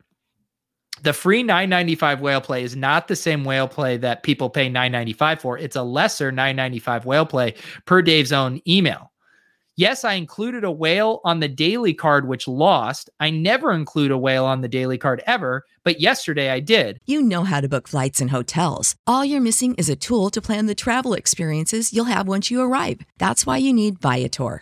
Speaker 2: The free 995 whale play is not the same whale play that people pay 995 for. It's a lesser 995 whale play per Dave's own email. Yes, I included a whale on the daily card, which lost. I never include a whale on the daily card ever, but yesterday I did.
Speaker 4: You know how to book flights and hotels. All you're missing is a tool to plan the travel experiences you'll have once you arrive. That's why you need Viator.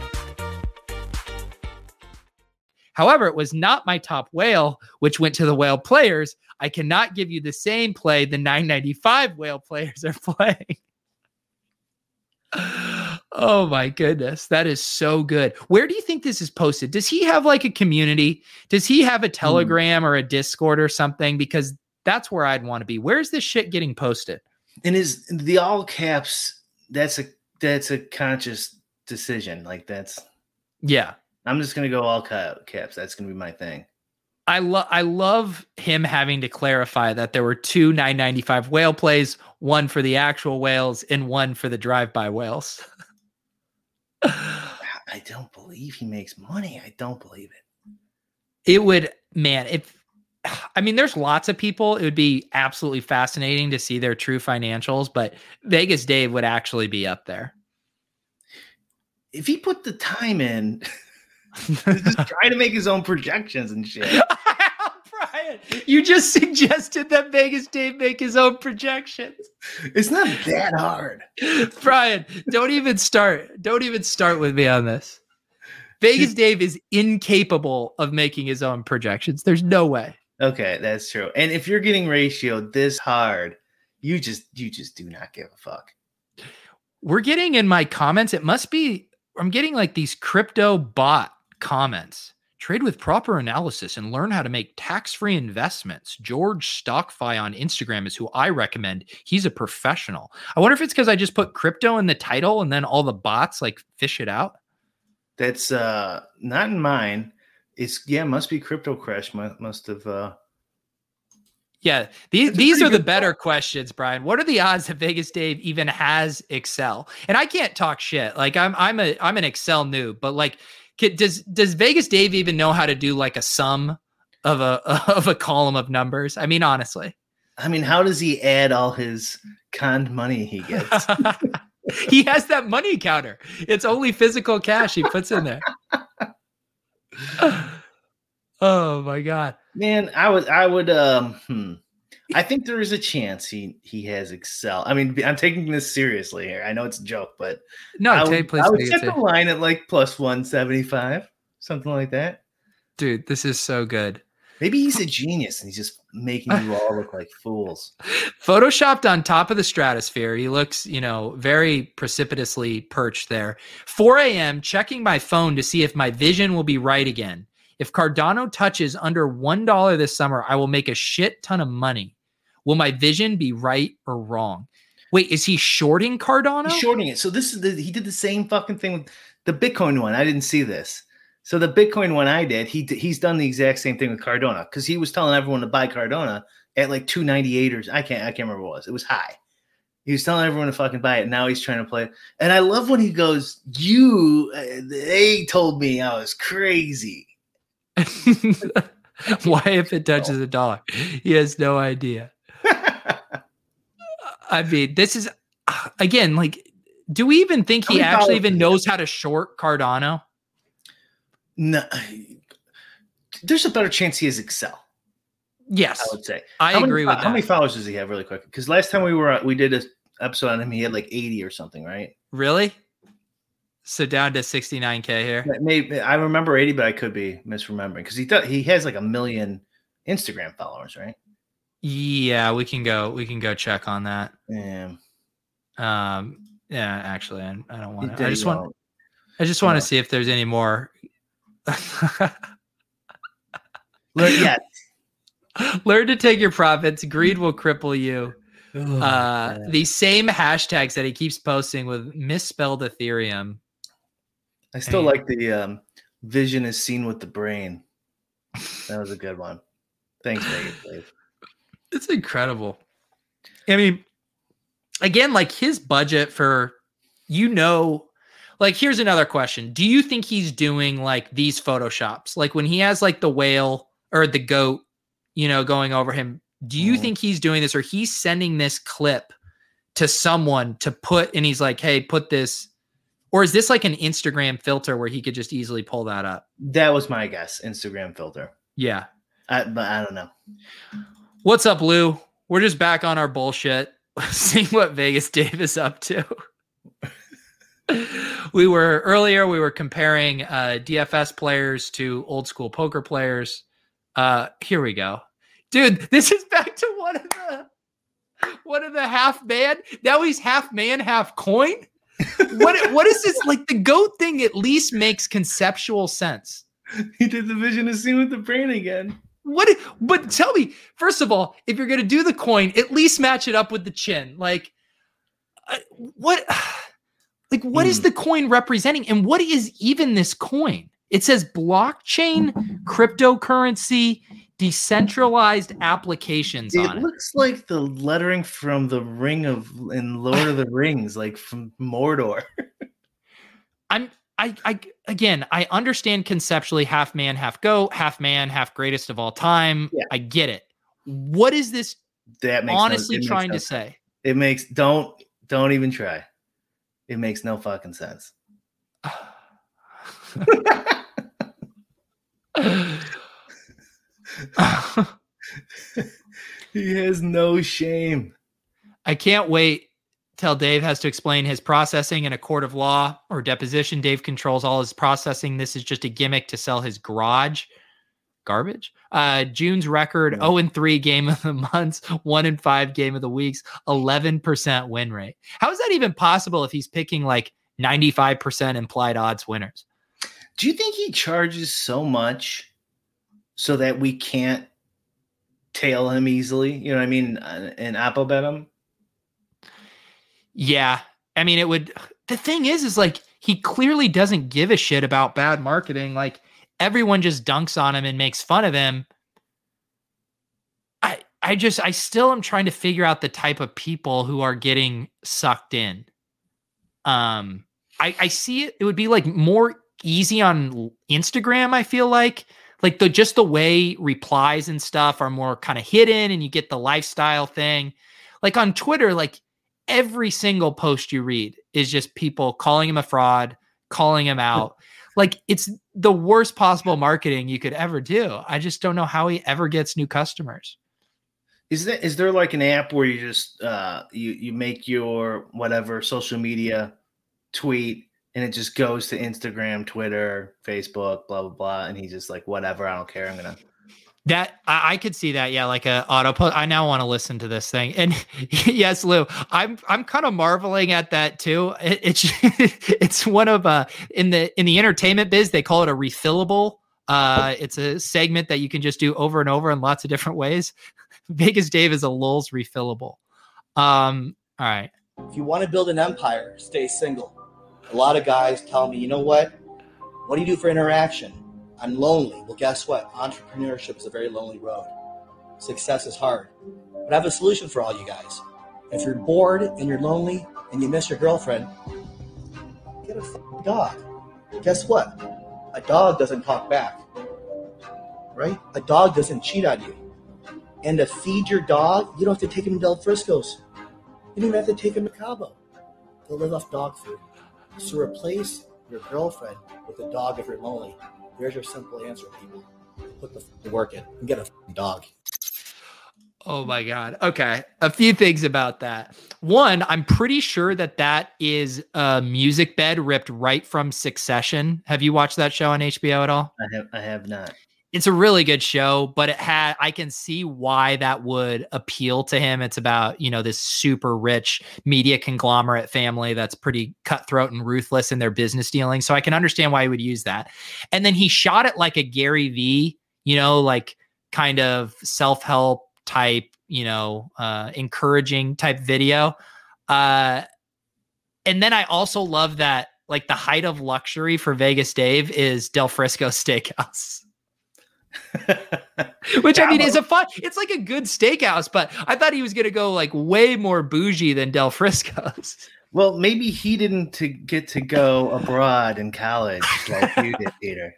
Speaker 2: However, it was not my top whale, which went to the whale players. I cannot give you the same play the 995 whale players are playing. oh my goodness. That is so good. Where do you think this is posted? Does he have like a community? Does he have a hmm. Telegram or a Discord or something? Because that's where I'd want to be. Where's this shit getting posted?
Speaker 3: And is the all caps that's a that's a conscious decision. Like that's
Speaker 2: Yeah.
Speaker 3: I'm just gonna go all caps. That's gonna be my thing.
Speaker 2: I love I love him having to clarify that there were two 995 whale plays, one for the actual whales and one for the drive-by whales.
Speaker 3: I don't believe he makes money. I don't believe it.
Speaker 2: it would man, if I mean there's lots of people, it would be absolutely fascinating to see their true financials, but Vegas Dave would actually be up there.
Speaker 3: If he put the time in, just try to make his own projections and shit.
Speaker 2: Brian, you just suggested that Vegas Dave make his own projections.
Speaker 3: It's not that hard.
Speaker 2: Brian, don't even start. Don't even start with me on this. Vegas Dave is incapable of making his own projections. There's no way.
Speaker 3: Okay, that's true. And if you're getting ratioed this hard, you just you just do not give a fuck.
Speaker 2: We're getting in my comments, it must be, I'm getting like these crypto bot comments. Trade with proper analysis and learn how to make tax free investments. George Stockfi on Instagram is who I recommend. He's a professional. I wonder if it's because I just put crypto in the title and then all the bots like fish it out.
Speaker 3: That's uh not in mine. It's yeah, must be crypto crash. Must, have uh
Speaker 2: Yeah, these these are the better questions, Brian. What are the odds that Vegas Dave even has Excel? And I can't talk shit. Like I'm I'm a I'm an Excel noob, but like does does Vegas Dave even know how to do like a sum of a of a column of numbers? I mean, honestly.
Speaker 3: I mean, how does he add all his conned money he gets?
Speaker 2: he has that money counter. It's only physical cash he puts in there. oh my god.
Speaker 3: Man, I would I would um hmm. I think there is a chance he he has Excel. I mean, I'm taking this seriously here. I know it's a joke, but
Speaker 2: No,
Speaker 3: I would, I would set the line at like plus 175, something like that.
Speaker 2: dude this is so good
Speaker 3: Maybe he's a genius and he's just making you all look like fools.
Speaker 2: Photoshopped on top of the stratosphere. He looks, you know, very precipitously perched there. 4 a.m., checking my phone to see if my vision will be right again. If Cardano touches under $1 this summer, I will make a shit ton of money. Will my vision be right or wrong? Wait, is he shorting Cardano?
Speaker 3: He's shorting it. So this is the, he did the same fucking thing with the Bitcoin one. I didn't see this. So the Bitcoin one I did, he he's done the exact same thing with Cardano because he was telling everyone to buy Cardano at like 298 or I can't I can't remember what it was. It was high. He was telling everyone to fucking buy it. Now he's trying to play. And I love when he goes, "You, uh, they told me I was crazy."
Speaker 2: Why, if it touches a dollar, he has no idea. I mean, this is uh, again like, do we even think he actually even knows how to short Cardano?
Speaker 3: No, there's a better chance he is Excel.
Speaker 2: Yes,
Speaker 3: I would say.
Speaker 2: I
Speaker 3: how
Speaker 2: agree
Speaker 3: many,
Speaker 2: with
Speaker 3: How many followers does he have, really quick? Because last time we were we did a episode on him, he had like 80 or something, right?
Speaker 2: Really? So down to 69k here.
Speaker 3: Maybe I remember 80, but I could be misremembering because he does he has like a million Instagram followers, right?
Speaker 2: Yeah, we can go. We can go check on that.
Speaker 3: Yeah.
Speaker 2: Um, yeah, actually, I, I don't want to. I just want. I just want
Speaker 3: Yeah.
Speaker 2: to see if there's any more.
Speaker 3: Look, yeah.
Speaker 2: Learn to take your profits. Greed will cripple you.
Speaker 3: Oh,
Speaker 2: Uh, the same hashtags that he keeps posting with misspelled Ethereum.
Speaker 3: I still
Speaker 2: and-
Speaker 3: like the um, vision is seen with the brain. That was a good one. Thanks, Vegas. Dave.
Speaker 2: It's incredible. I mean, again, like his budget for, you know, like here's another question. Do you think he's doing like these photoshops? Like when he has like the whale or the goat, you know, going over him, do you
Speaker 3: Mhm.
Speaker 2: think he's doing this or he's sending this clip to someone to put and he's like, hey, put this, or is this like an Instagram filter where he could just easily pull that up?
Speaker 3: That was my guess. Instagram filter.
Speaker 2: Yeah.
Speaker 3: I, but I don't know.
Speaker 2: What's up, Lou? We're just back on our bullshit, seeing what Vegas Dave is up to. we were earlier, we were comparing uh, DFS players to old school poker players. Uh, here we go. Dude, this is back to one of the one of the half man. Now he's half man, half coin. What what is this? Like the goat thing at least makes conceptual sense.
Speaker 3: He did the vision is seeing with the brain again.
Speaker 2: What? But tell me, first of all, if you're gonna do the coin, at least match it up with the chin. Like, uh, what? Like, what is
Speaker 3: Hmm.
Speaker 2: the coin representing, and what is even this coin? It says blockchain, cryptocurrency, decentralized applications
Speaker 3: It
Speaker 2: on it.
Speaker 3: looks like the lettering from the Ring of in Lord of the Rings, like from Mordor.
Speaker 2: I'm. I, I again, I understand conceptually half man, half goat, half man, half greatest of all time.
Speaker 3: Yeah.
Speaker 2: I get it. What is this
Speaker 3: That makes no-
Speaker 2: honestly
Speaker 3: makes
Speaker 2: trying
Speaker 3: no
Speaker 2: to say?
Speaker 3: It makes don't don't even try. It makes no fucking sense. He has no shame.
Speaker 2: I can't wait till Dave has to explain his processing in a court of law or deposition. Dave controls all his processing. This is just a gimmick to sell his garage garbage. Uh, June's record:
Speaker 3: Yeah.
Speaker 2: zero and three game of the months, one and five game of the weeks, eleven percent win rate. How is that even possible if he's picking like ninety five percent implied odds winners?
Speaker 3: Do you think he charges so much so that we can't tail him easily? You know what I mean? uh, And Apple bet him.
Speaker 2: Yeah. I mean, it would. The thing is, is like he clearly doesn't give a shit about bad marketing. Like everyone just dunks on him and makes fun of him. I, I just, I still am trying to figure out the type of people who are getting sucked in. Um, I, I see it. It would be like more easy on Instagram. I feel like, like the just the way replies and stuff are more kind of hidden, and you get the lifestyle thing. Like on Twitter, like every single post you read is just people calling him a fraud, calling him out. like it's the worst possible marketing you could ever do. I just don't know how he ever gets new customers.
Speaker 3: Is there is there like an app where you just uh you you make your whatever social media tweet and it just goes to Instagram, Twitter, Facebook, blah blah blah, and he's just like whatever, I don't care, I'm gonna
Speaker 2: That I, I, could see that, yeah, like a auto. I now want to listen to this thing. And yes, Lou, I'm I'm kind of marveling at that too. It, it's it's one of uh in the in the entertainment biz they call it a refillable. Uh, it's a segment that you can just do over and over in lots of different ways. Vegas Dave is a lulz refillable. Um, all right.
Speaker 5: If you want to build an empire, stay single. A lot of guys tell me, you know what? What do you do for interaction? I'm lonely. Well, guess what? Entrepreneurship is a very lonely road. Success is hard. But I have a solution for all you guys. If you're bored and you're lonely and you miss your girlfriend, get a dog. Guess what? A dog doesn't talk back. Right? A dog doesn't cheat on you. And to feed your dog, you don't have to take him to Del Frisco's. You don't even have to take him to Cabo. They'll live off dog food. So replace your girlfriend with a dog if you're lonely. There's your simple answer, people. Put the work in and get a dog.
Speaker 2: Oh my God. Okay. A few things about that. One, I'm pretty sure that that is a music bed ripped right from Succession. Have you watched that show on HBO at all?
Speaker 3: I have, I have not
Speaker 2: it's a really good show, but it had I can see why that would appeal to him. It's about, you know, this super rich media conglomerate family that's pretty cutthroat and ruthless in their business dealings. So I can understand why he would use that. And then he shot it like a Gary V, you know, like kind of self-help type, you know, uh encouraging type video. Uh and then I also love that like the height of luxury for Vegas Dave is Del Frisco Steakhouse. Which I mean is a fun. It's like a good steakhouse, but I thought he was going to go like way more bougie than Del Frisco's.
Speaker 3: Well, maybe he didn't to get to go abroad in college like you did, Peter.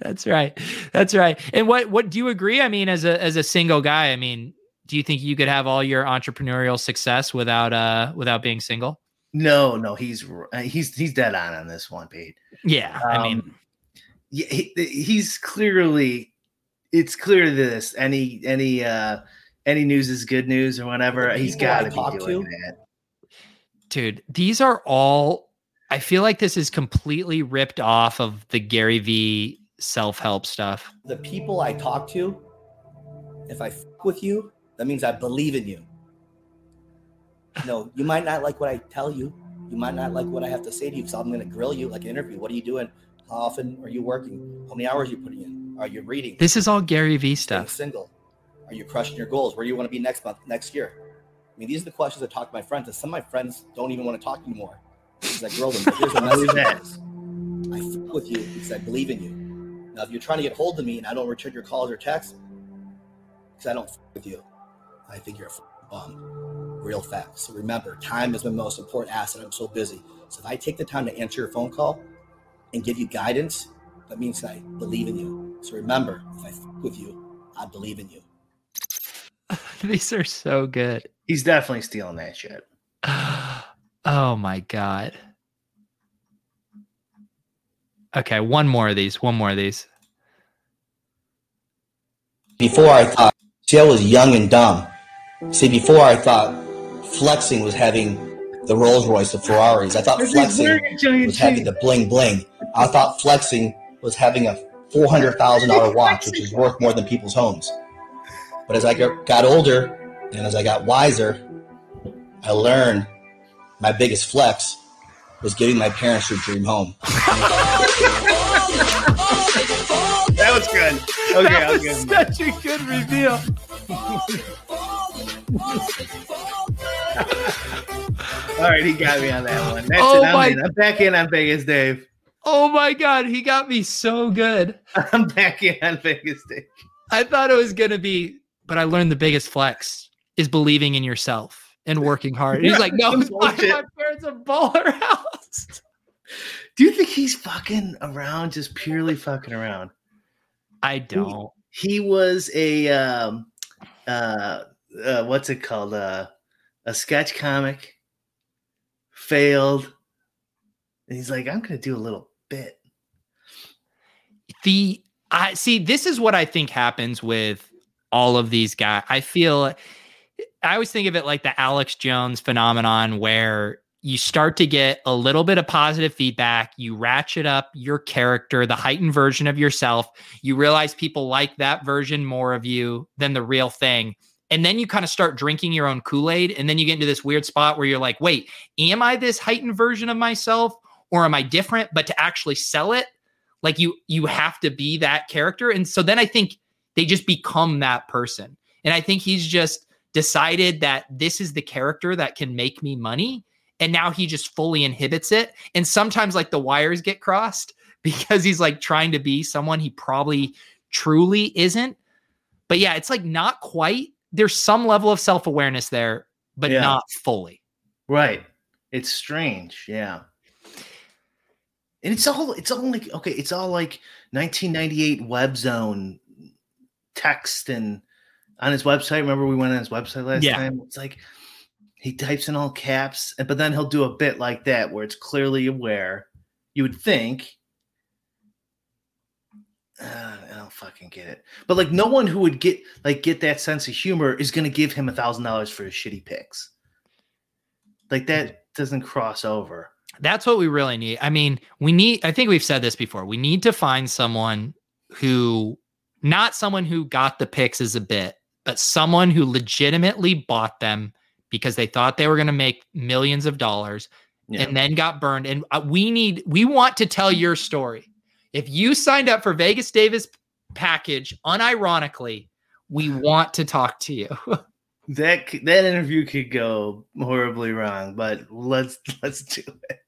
Speaker 2: That's right. That's right. And what what do you agree? I mean, as a as a single guy, I mean, do you think you could have all your entrepreneurial success without uh without being single?
Speaker 3: No, no, he's he's he's dead on on this one, Pete.
Speaker 2: Yeah, um, I mean, um,
Speaker 3: he, he's clearly it's clear to this any any uh any news is good news or whatever. He's got to be doing to, that.
Speaker 2: Dude, these are all I feel like this is completely ripped off of the Gary V self-help stuff.
Speaker 5: The people I talk to, if I fuck with you, that means I believe in you. No, you might not like what I tell you. You might not like what I have to say to you because I'm going to grill you like an interview. What are you doing? How often are you working? How many hours are you putting in? Are you reading?
Speaker 2: This is all Gary V stuff.
Speaker 5: single. Are you crushing your goals? Where do you want to be next month, next year? I mean, these are the questions I talk to my friends, and some of my friends don't even want to talk anymore because I grill them. But here's a message: I fuck with you because I believe in you. Now, if you're trying to get hold of me and I don't return your calls or texts because I don't fuck with you, I think you're a bum. Real facts. So remember, time is my most important asset. I'm so busy. So if I take the time to answer your phone call, and give you guidance, that means I believe in you. So remember, if I fuck with you, I believe in you.
Speaker 2: These are so good.
Speaker 3: He's definitely stealing that shit.
Speaker 2: oh my god. Okay, one more of these. One more of these.
Speaker 5: Before I thought, see, I was young and dumb. See, before I thought flexing was having the Rolls Royce, the Ferraris. I thought flexing was having the bling bling. I thought flexing was having a four hundred thousand dollar watch, which is worth more than people's homes. But as I got older and as I got wiser, I learned my biggest flex was giving my parents their dream home.
Speaker 3: that was good.
Speaker 2: Okay, that was such a good reveal.
Speaker 3: All right, he got me on that one. That's oh it. I'm, my... in. I'm back in on Vegas, Dave.
Speaker 2: Oh my god, he got me so good.
Speaker 3: I'm back in on Vegas, Dave.
Speaker 2: I thought it was gonna be, but I learned the biggest flex is believing in yourself and working hard. He's like, no, my, my parents a baller house.
Speaker 3: Do you think he's fucking around, just purely fucking around?
Speaker 2: I don't.
Speaker 3: He, he was a um, uh, uh, what's it called? Uh, a sketch comic failed. And he's like, I'm going to do a little bit.
Speaker 2: The I see this is what I think happens with all of these guys. I feel I always think of it like the Alex Jones phenomenon where you start to get a little bit of positive feedback. You ratchet up your character, the heightened version of yourself. You realize people like that version more of you than the real thing. And then you kind of start drinking your own Kool Aid. And then you get into this weird spot where you're like, wait, am I this heightened version of myself or am I different? But to actually sell it, like you, you have to be that character. And so then I think they just become that person. And I think he's just decided that this is the character that can make me money and now he just fully inhibits it and sometimes like the wires get crossed because he's like trying to be someone he probably truly isn't but yeah it's like not quite there's some level of self-awareness there but
Speaker 3: Yeah.
Speaker 2: not fully
Speaker 3: Right. It's strange. Yeah. And it's all it's all like okay, it's all like 1998 web zone text and on his website. Remember we went on his website last
Speaker 2: Yeah.
Speaker 3: time? It's like he types in all caps, and but then he'll do a bit like that where it's clearly aware. You would think. Uh, I don't fucking get it. But like no one who would get like get that sense of humor is gonna give him a thousand dollars for his shitty picks. Like that doesn't cross over.
Speaker 2: That's what we really need. I mean, we need, I think we've said this before. We need to find someone who, not someone who got the picks as a bit, but someone who legitimately bought them because they thought they were going to make millions of dollars
Speaker 3: Yeah.
Speaker 2: and then got burned. And uh, we need, we want to tell your story. If you signed up for Vegas Dave's package unironically, we want to talk to you.
Speaker 3: that that interview could go horribly wrong, but let's let's do it.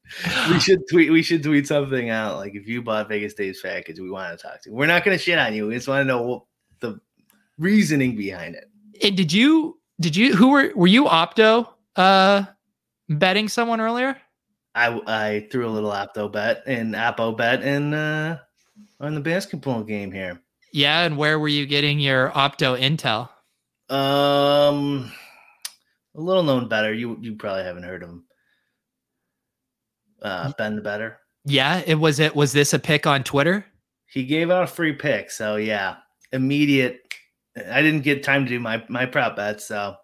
Speaker 3: We should tweet. We should tweet something out like if you bought Vegas Dave's package, we want to talk to. you. We're not going to shit on you. We just want to know what the reasoning behind it.
Speaker 2: And did you did you who were were you opto uh betting someone earlier?
Speaker 3: I I threw a little opto bet and Appo bet in uh, on the basketball game here.
Speaker 2: Yeah, and where were you getting your opto intel?
Speaker 3: Um, a little known better. You you probably haven't heard of him. Uh, Ben the Better.
Speaker 2: Yeah, it was it was this a pick on Twitter?
Speaker 3: He gave out a free pick, so yeah, immediate. I didn't get time to do my my prop bet, so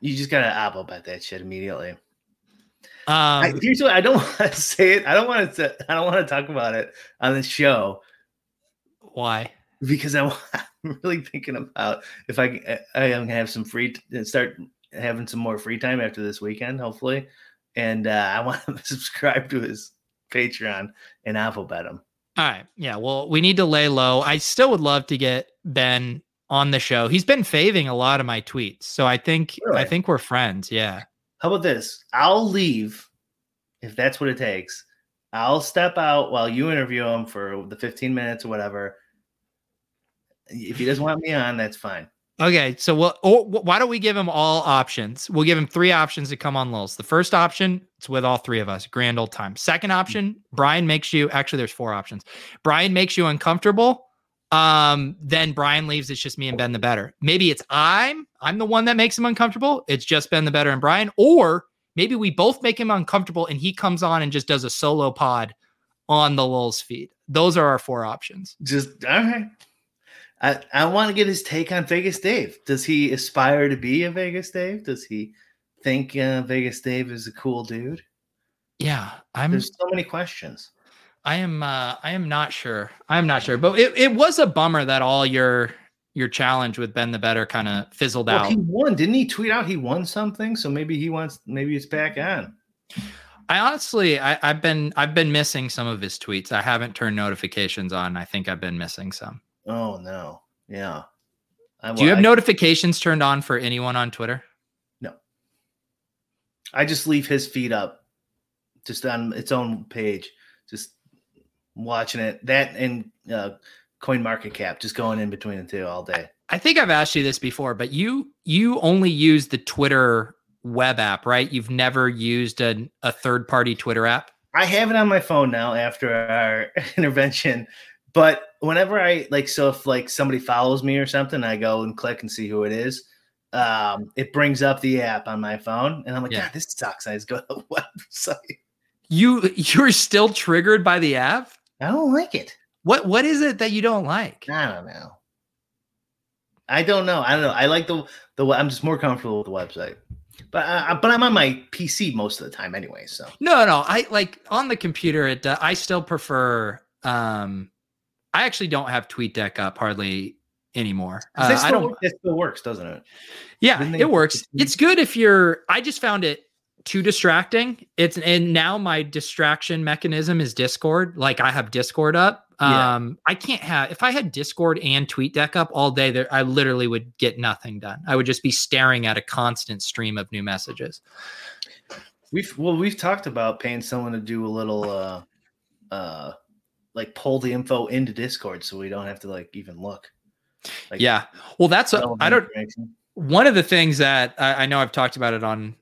Speaker 3: you just gotta apple bet that shit immediately. I,
Speaker 2: Um
Speaker 3: here's what I don't want to say it. I don't want to. I don't want to talk about it on the show
Speaker 2: why?
Speaker 3: because I, I'm really thinking about if I I am gonna have some free t- start having some more free time after this weekend, hopefully, and uh, I want to subscribe to his Patreon and apple bet him.
Speaker 2: All right. Yeah, well, we need to lay low. I still would love to get Ben on the show. He's been faving a lot of my tweets. So I think I think we're friends. Yeah.
Speaker 3: How about this? I'll leave if that's what it takes. I'll step out while you interview him for the 15 minutes or whatever. If he doesn't want me on, that's fine.
Speaker 2: Okay, so well, or, wh- why don't we give him all options? We'll give him three options to come on Lulz. The first option, it's with all three of us, grand old time. Second option, Brian makes you actually there's four options. Brian makes you uncomfortable. Um, then Brian leaves. It's just me and Ben the better. Maybe it's I'm I'm the one that makes him uncomfortable. It's just Ben the better and Brian, or maybe we both make him uncomfortable and he comes on and just does a solo pod on the Lulz feed. Those are our four options.
Speaker 3: Just all right. I, I want to get his take on Vegas Dave. Does he aspire to be a Vegas Dave? Does he think uh, Vegas Dave is a cool dude?
Speaker 2: Yeah, I'm
Speaker 3: There's so many questions.
Speaker 2: I am uh I am not sure. I am not sure. But it, it was a bummer that all your your challenge with Ben the Better kind of fizzled
Speaker 3: Well,
Speaker 2: out.
Speaker 3: he won. Didn't he tweet out he won something? So maybe he wants, maybe it's back on.
Speaker 2: I honestly I, I've been I've been missing some of his tweets. I haven't turned notifications on. I think I've been missing some.
Speaker 3: Oh, no. Yeah. I,
Speaker 2: Do you have
Speaker 3: I-
Speaker 2: notifications turned on for anyone on Twitter? No.
Speaker 3: I just leave his feed up just on its own page, just watching it. That and uh, Coin Market Cap, just going in between the two all day.
Speaker 2: I think I've asked you this before, but you you only use the Twitter web app, right? You've never used a, a third party Twitter app.
Speaker 3: I have it on my phone now after our intervention, but whenever I like, so if like somebody follows me or something, I go and click and see who it is. Um, it brings up the app on my phone, and I'm like,
Speaker 2: Yeah.
Speaker 3: God, this sucks. I just go to the website.
Speaker 2: You you're still triggered by the app?
Speaker 3: I don't like it.
Speaker 2: What what is it that you don't like?
Speaker 3: I don't know. I don't know. I don't know. I like the the. I'm just more comfortable with the website. But uh, but I'm on my PC most of the time anyway. So
Speaker 2: No, no, I like on the computer. It uh, I still prefer. um I actually don't have TweetDeck up hardly anymore. Uh, I don't.
Speaker 3: work- that still works, doesn't it?
Speaker 2: Yeah,
Speaker 3: they
Speaker 2: it works. It's good if you're. I just found it too distracting. It's and now my distraction mechanism is Discord. Like I have Discord up.
Speaker 3: Yeah.
Speaker 2: Um, I can't have if I had Discord and TweetDeck up all day. There, I literally would get nothing done. I would just be staring at a constant stream of new messages.
Speaker 3: We've well, we've talked about paying someone to do a little uh uh like pull the info into Discord so we don't have to like even look. Like
Speaker 2: yeah. Well, that's a, I don't. one of the things that I, I know I've talked about it on,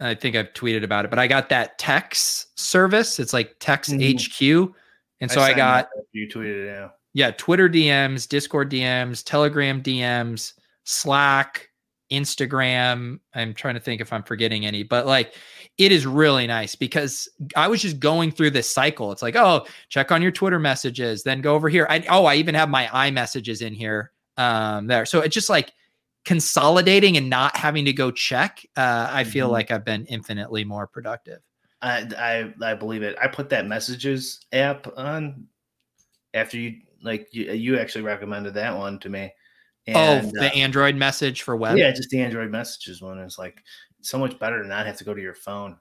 Speaker 2: I think I've tweeted about it, but I got that text service. It's like Text
Speaker 3: Mhm.
Speaker 2: HQ. And so I,
Speaker 3: signed
Speaker 2: got,
Speaker 3: you tweeted it, yeah.
Speaker 2: yeah, Twitter DMs, Discord DMs, Telegram DMs, Slack, Instagram. I'm trying to think if I'm forgetting any, but like it is really nice because I was just going through this cycle. It's like, oh, check on your Twitter messages, then go over here. I, oh, I even have my iMessages in here um, there. So it's just like consolidating and not having to go check. Uh, I feel
Speaker 3: Mhm.
Speaker 2: like I've been infinitely more productive.
Speaker 3: I, I I believe it. I put that messages app on after you like you, you actually recommended that one to me.
Speaker 2: oh, the
Speaker 3: uh,
Speaker 2: Android message for web.
Speaker 3: yeah, just the Android messages one. It's like so much better to not have to go to your phone.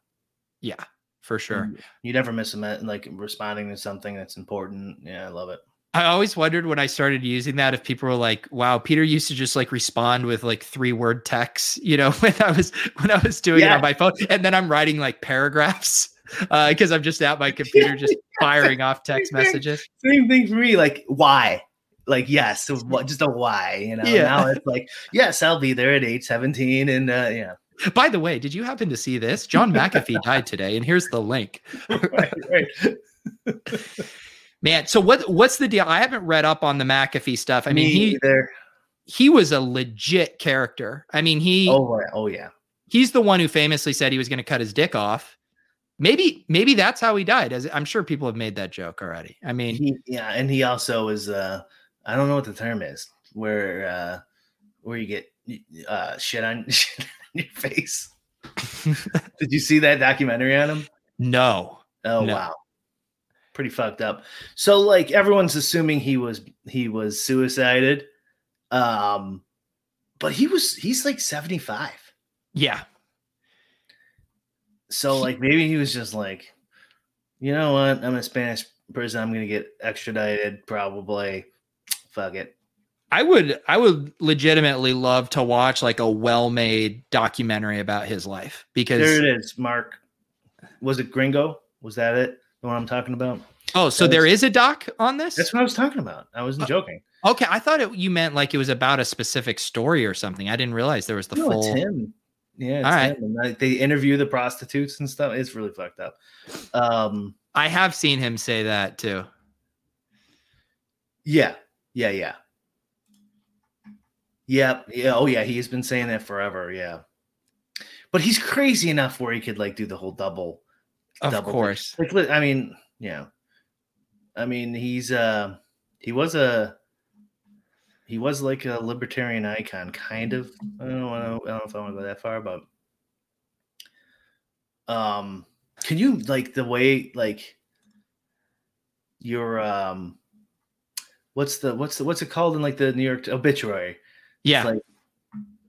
Speaker 2: yeah, for sure.
Speaker 3: And You never miss a me- like responding to something that's important. Yeah, I love it.
Speaker 2: I always wondered when I started using that if people were like, "Wow, Peter used to just like respond with like three word texts," you know, when I was when I was doing it on my phone, and then I'm writing like paragraphs because I'm just at my computer just firing off text
Speaker 3: Same thing.
Speaker 2: messages.
Speaker 3: Same thing for me. Like why? Like yes, what? Just a why. You know.
Speaker 2: Yeah.
Speaker 3: Now it's like yes, I'll be there at eight seventeen, and uh, yeah.
Speaker 2: By the way, did you happen to see this? John McAfee died today, and here's the link.
Speaker 3: right, right.
Speaker 2: Man, so what what's the deal? I haven't read up on the McAfee stuff. I mean,
Speaker 3: Me
Speaker 2: he
Speaker 3: either.
Speaker 2: he was a legit character. I mean, he
Speaker 3: Oh, yeah. oh yeah.
Speaker 2: he's the one who famously said he was going to cut his dick off. Maybe maybe that's how he died. As I'm sure people have made that joke already. I mean,
Speaker 3: He, yeah, and he also is. uh I don't know what the term is, where uh where you get uh shit on, shit on your face. Did you see that documentary on him?
Speaker 2: no.
Speaker 3: Oh
Speaker 2: No.
Speaker 3: wow. Pretty fucked up. So like everyone's assuming he was he was suicided. Um but he was he's like 75.
Speaker 2: Yeah.
Speaker 3: So like maybe he was just like, you know what? I'm in a Spanish prison. I'm gonna get extradited, probably. Fuck it.
Speaker 2: I would I would legitimately love to watch like a well-made documentary about his life because
Speaker 3: There it is, Mark. Was it Gringo? Was that it? The one I'm talking about?
Speaker 2: Oh, so
Speaker 3: That
Speaker 2: there
Speaker 3: was-
Speaker 2: is a doc on this?
Speaker 3: That's what I was talking about. I wasn't
Speaker 2: Uh,
Speaker 3: joking.
Speaker 2: Okay, I thought it, you meant like it was about a specific story or something. I didn't realize there was the
Speaker 3: No,
Speaker 2: full
Speaker 3: it's him. Yeah, it's
Speaker 2: All right.
Speaker 3: him. Like, they interview the prostitutes and stuff. It's really fucked up. Um,
Speaker 2: I have seen him say that too.
Speaker 3: yeah, yeah, yeah. Yep. Yeah. Oh, yeah. He's been saying that forever. Yeah. But he's crazy enough where he could like do the whole double.
Speaker 2: Of
Speaker 3: double
Speaker 2: course.
Speaker 3: Like, li- I mean, yeah. I mean, he's uh, he was a, he was like a libertarian icon, kind of. I don't know. I don't know if I want to go that far, but, um, can you like the way like your um, what's the what's the what's it called in like the New York obituary?
Speaker 2: Yeah.
Speaker 3: like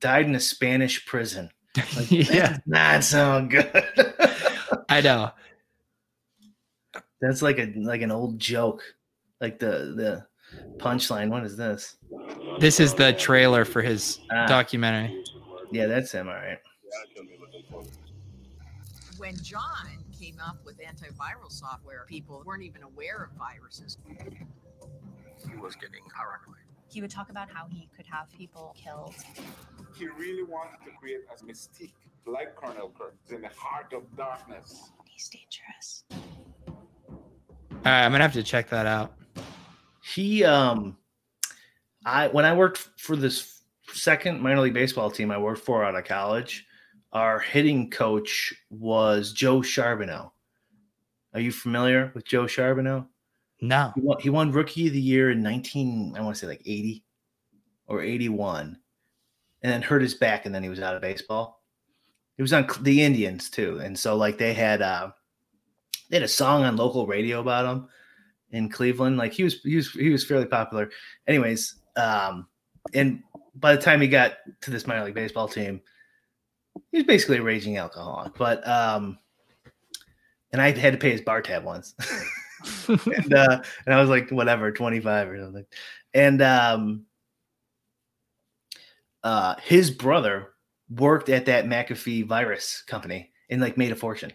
Speaker 3: died in a Spanish prison. Like,
Speaker 2: yeah.
Speaker 3: not sound good.
Speaker 2: I know.
Speaker 3: That's like a like an old joke. Like the the punchline. What is this?
Speaker 2: This is the trailer for his
Speaker 3: Ah.
Speaker 2: documentary.
Speaker 3: Yeah, that's him. All right.
Speaker 6: when John came up with antiviral software, people weren't even aware of viruses.
Speaker 7: he was getting paranoid.
Speaker 8: he would talk about how he could have people killed.
Speaker 9: He really wanted to create a mystique like Colonel Kurtz in the heart of darkness.
Speaker 8: He's dangerous.
Speaker 2: All right, I'm gonna have to check that out.
Speaker 3: He um, I when I worked for this second minor league baseball team I worked for out of college, our hitting coach was Joe Charboneau. Are you familiar with Joe Charboneau?
Speaker 2: No.
Speaker 3: He won, he won rookie of the year in 19, I want to say like 80 or 81, and then hurt his back, and then he was out of baseball. He was on the Indians too, and so like they had uh they had a song on local radio about him in Cleveland. Like he was he was he was fairly popular. Anyways, um, and by the time he got to this minor league baseball team, he was basically a raging alcoholic. But um, and I had to pay his bar tab once. and uh, and I was like, whatever, 25 or something. And um uh his brother worked at that McAfee virus company and like made a fortune.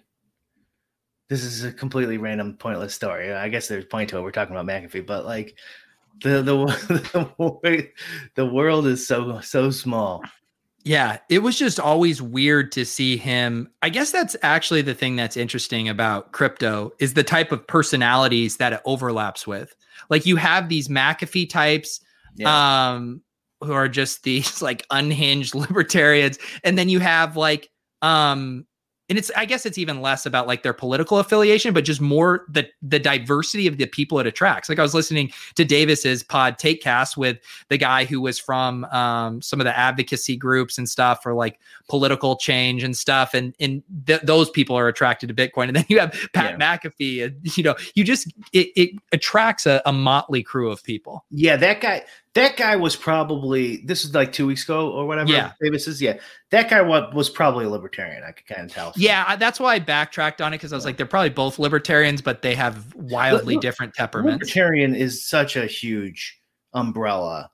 Speaker 3: This is a completely random, pointless story. I guess there's point to it. We're talking about McAfee, but like the the the, world is so so small.
Speaker 2: Yeah, it was just always weird to see him. I guess that's actually the thing that's interesting about crypto is the type of personalities that it overlaps with. Like you have these McAfee types
Speaker 3: Yeah.
Speaker 2: um who are just these like unhinged libertarians and then you have like um and it's I guess it's even less about like their political affiliation, but just more the the diversity of the people it attracts. Like I was listening to Davis's pod Take Cast with the guy who was from um, some of the advocacy groups and stuff for like political change and stuff, and and th- those people are attracted to Bitcoin. And then you have Pat McAfee, and you know, you just it, it attracts a, a motley crew of people.
Speaker 3: Yeah, that guy. That guy was probably. This is like two weeks ago or whatever.
Speaker 2: Yeah.
Speaker 3: Davis is. Yeah, that guy was, was probably a libertarian. I could kind of tell.
Speaker 2: Yeah, I- that's why I backtracked on it because I was like, they're probably both libertarians, but they have wildly different temperaments.
Speaker 3: Libertarian is such a huge umbrella,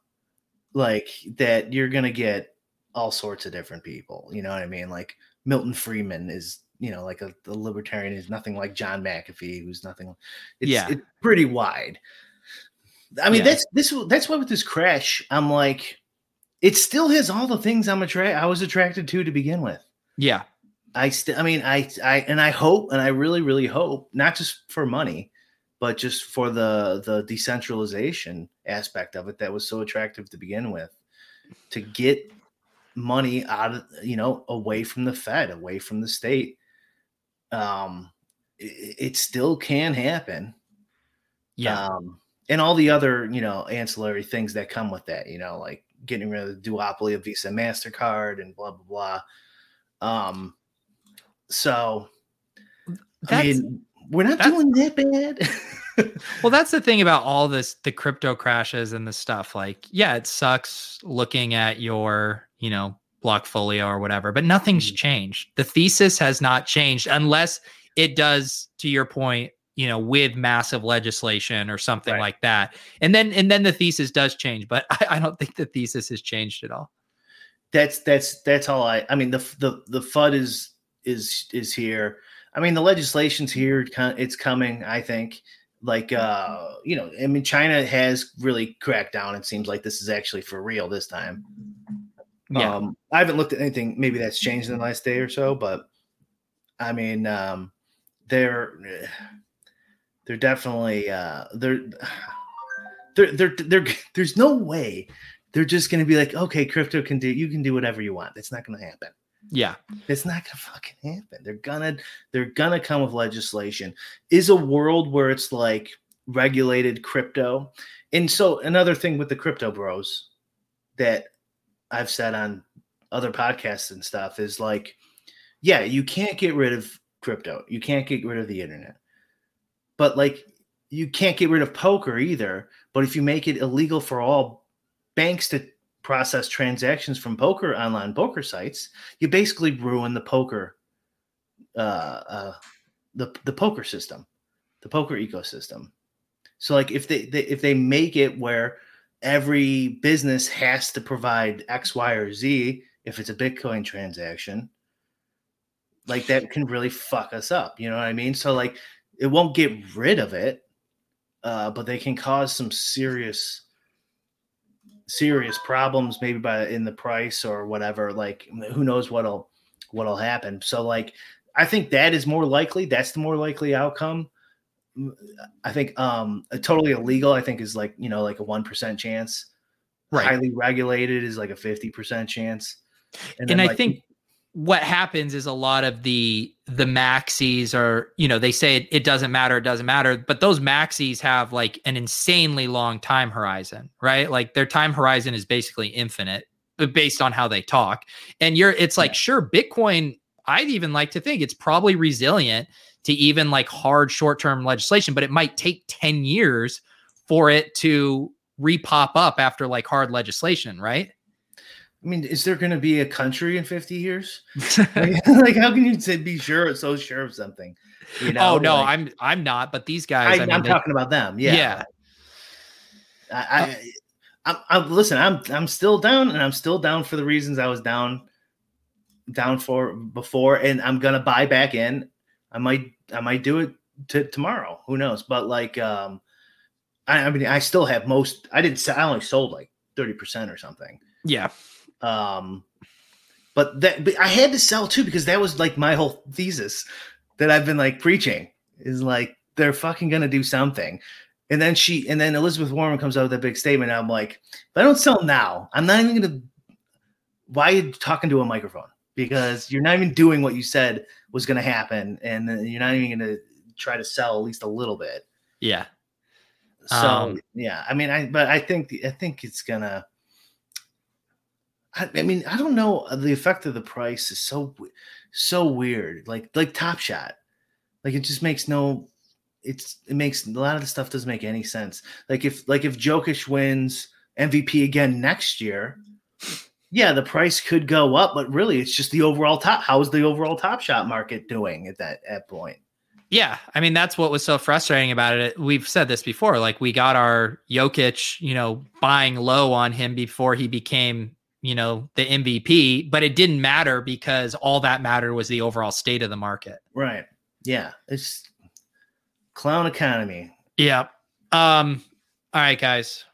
Speaker 3: like that you're gonna get all sorts of different people. You know what I mean? Like Milton Friedman is, you know, like a, a libertarian is nothing like John McAfee, who's nothing. It's,
Speaker 2: Yeah.
Speaker 3: it's pretty wide. I mean,
Speaker 2: Yeah.
Speaker 3: that's this. That's why with this crash, I'm like, it still has all the things I'm attra- I was attracted to to begin with.
Speaker 2: Yeah.
Speaker 3: I still, I mean, I, I, and I hope, and I really, really hope, not just for money, but just for the the decentralization aspect of it that was so attractive to begin with, to get money out of, you know, away from the Fed, away from the state. Um, it, it still can happen.
Speaker 2: Yeah.
Speaker 3: Um, and all the other, you know, ancillary things that come with that, you know, like getting rid of the duopoly of Visa, Mastercard, and blah blah blah. Um, so I mean, we're not doing that bad.
Speaker 2: well, that's the thing about all this the crypto crashes and the stuff. Like, yeah, it sucks looking at your, you know, blockfolio or whatever, but nothing's changed. The thesis has not changed unless it does, to your point, you know, with massive legislation or something
Speaker 3: Right.
Speaker 2: like that. And then and then the thesis does change, but I, I don't think the thesis has changed at all.
Speaker 3: that's that's that's all I. I mean, the the the FUD is is is here. I mean, the legislation's here. It's coming. I think. Like uh, you know, I mean, China has really cracked down. It seems like this is actually for real this time.
Speaker 2: Yeah.
Speaker 3: Um, I haven't looked at anything. Maybe that's changed in the last day or so, but I mean, um, they're they're definitely uh, they're they're they're they're there's no way they're just going to be like, okay, crypto can do you can do whatever you want. It's not going to happen.
Speaker 2: Yeah.
Speaker 3: It's not gonna fucking happen. They're gonna they're gonna come with legislation. Is a world where it's like regulated crypto. And so another thing with the crypto bros that I've said on other podcasts and stuff is like, yeah, you can't get rid of crypto. You can't get rid of the internet. But like you can't get rid of poker either. But if you make it illegal for all banks to process transactions from poker online poker sites, you basically ruin the poker uh, uh the the poker system, the poker ecosystem. So like if they, they if they make it where every business has to provide X, Y, or Z if it's a Bitcoin transaction, like that can really fuck us up. You know what I mean? So like it won't get rid of it, uh, but they can cause some serious serious problems maybe by in the price or whatever like who knows what'll what'll happen. So like i think that is more likely that's the more likely outcome. I think um a totally illegal i think is like you know like a 1% chance.
Speaker 2: Right.
Speaker 3: highly regulated is like a 50% chance.
Speaker 2: And,
Speaker 3: then,
Speaker 2: I
Speaker 3: like,
Speaker 2: think what happens is a lot of the the maxis are you know they say it, it doesn't matter it doesn't matter but those maxis have like an insanely long time horizon right? Like their time horizon is basically infinite uh, based on how they talk. And you're it's like sure bitcoin I'd even like to think it's probably resilient to even like hard short term legislation, but it might take 10 years for it to repop up after like hard legislation, right?
Speaker 3: I mean, is there going to be a country in 50 years? like, like, how can you say be sure so sure of something?
Speaker 2: You know, oh no, like, I'm I'm not. But these guys,
Speaker 3: I, am talking about them. Yeah,
Speaker 2: yeah.
Speaker 3: I, I, I'm, I'm listen. I'm I'm still down, and I'm still down for the reasons I was down down for before, and I'm gonna buy back in. I might I might do it to tomorrow. Who knows? But like, um, I, I mean, I still have most. I didn't. I only sold like thirty percent or something.
Speaker 2: Yeah.
Speaker 3: Um, but that but I had to sell too because that was like my whole thesis that I've been like preaching is like they're fucking gonna do something. And then she and then Elizabeth Warren comes out with that big statement. I'm like, if I don't sell now, I'm not even gonna why are you talking to a microphone? Because you're not even doing what you said was gonna happen, and you're not even gonna try to sell at least a little bit.
Speaker 2: Yeah.
Speaker 3: So um, yeah, I mean, I but I think I think it's gonna I, I, mean, I don't know. Uh, the effect of the price is so so weird. Like like Top Shot, like it just makes no. It's it makes a lot of the stuff doesn't make any sense. Like if like if Jokic wins MVP again next year, yeah, the price could go up, but really, it's just the overall top. How is the overall Top Shot market doing at that at point?
Speaker 2: Yeah, I mean that's what was so frustrating about it. We've said this before. Like we got our Jokic, you know, buying low on him before he became you know, the MVP, but it didn't matter because all that mattered was the overall state of the market.
Speaker 3: Right. Yeah. It's clown economy.
Speaker 2: Yeah. Um, all right, guys.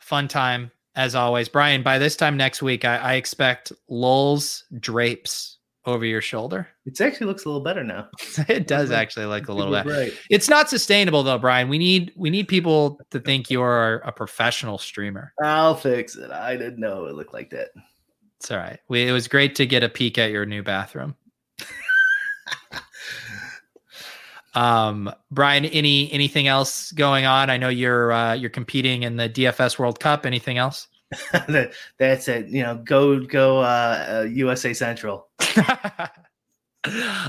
Speaker 2: Fun time as always. Brian, by this time next week, I, I expect Lowell's drapes over your shoulder.
Speaker 3: It actually looks a little better now.
Speaker 2: it does actually look a little bit. Right. It's not sustainable though, Brian. We need we need people to think you're a professional streamer.
Speaker 3: I'll fix it. I didn't know it looked like that.
Speaker 2: It's all right. We, it was great to get a peek at your new bathroom. um, Brian, any anything else going on? I know you're uh, you're competing in the DFS World Cup. Anything else?
Speaker 3: That's it. You know, go go uh, uh, USA Central.
Speaker 2: uh,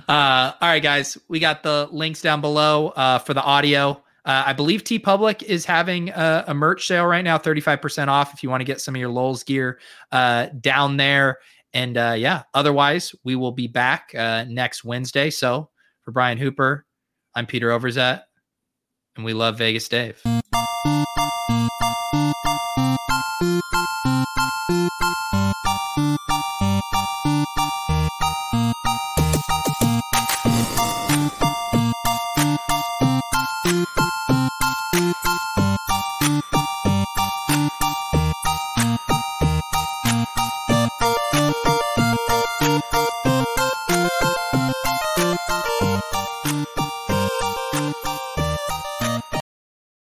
Speaker 2: all right, guys, we got the links down below uh, for the audio. Uh, I believe TeePublic is having a, a, merch sale right now, 35% off if you want to get some of your Lowell's gear uh, down there. And uh, yeah, otherwise, we will be back uh, next Wednesday. So for Brian Hooper, I'm Peter Overzet, and we love Vegas Dave.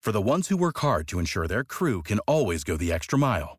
Speaker 10: For the ones who work hard to ensure their crew can always go the extra mile,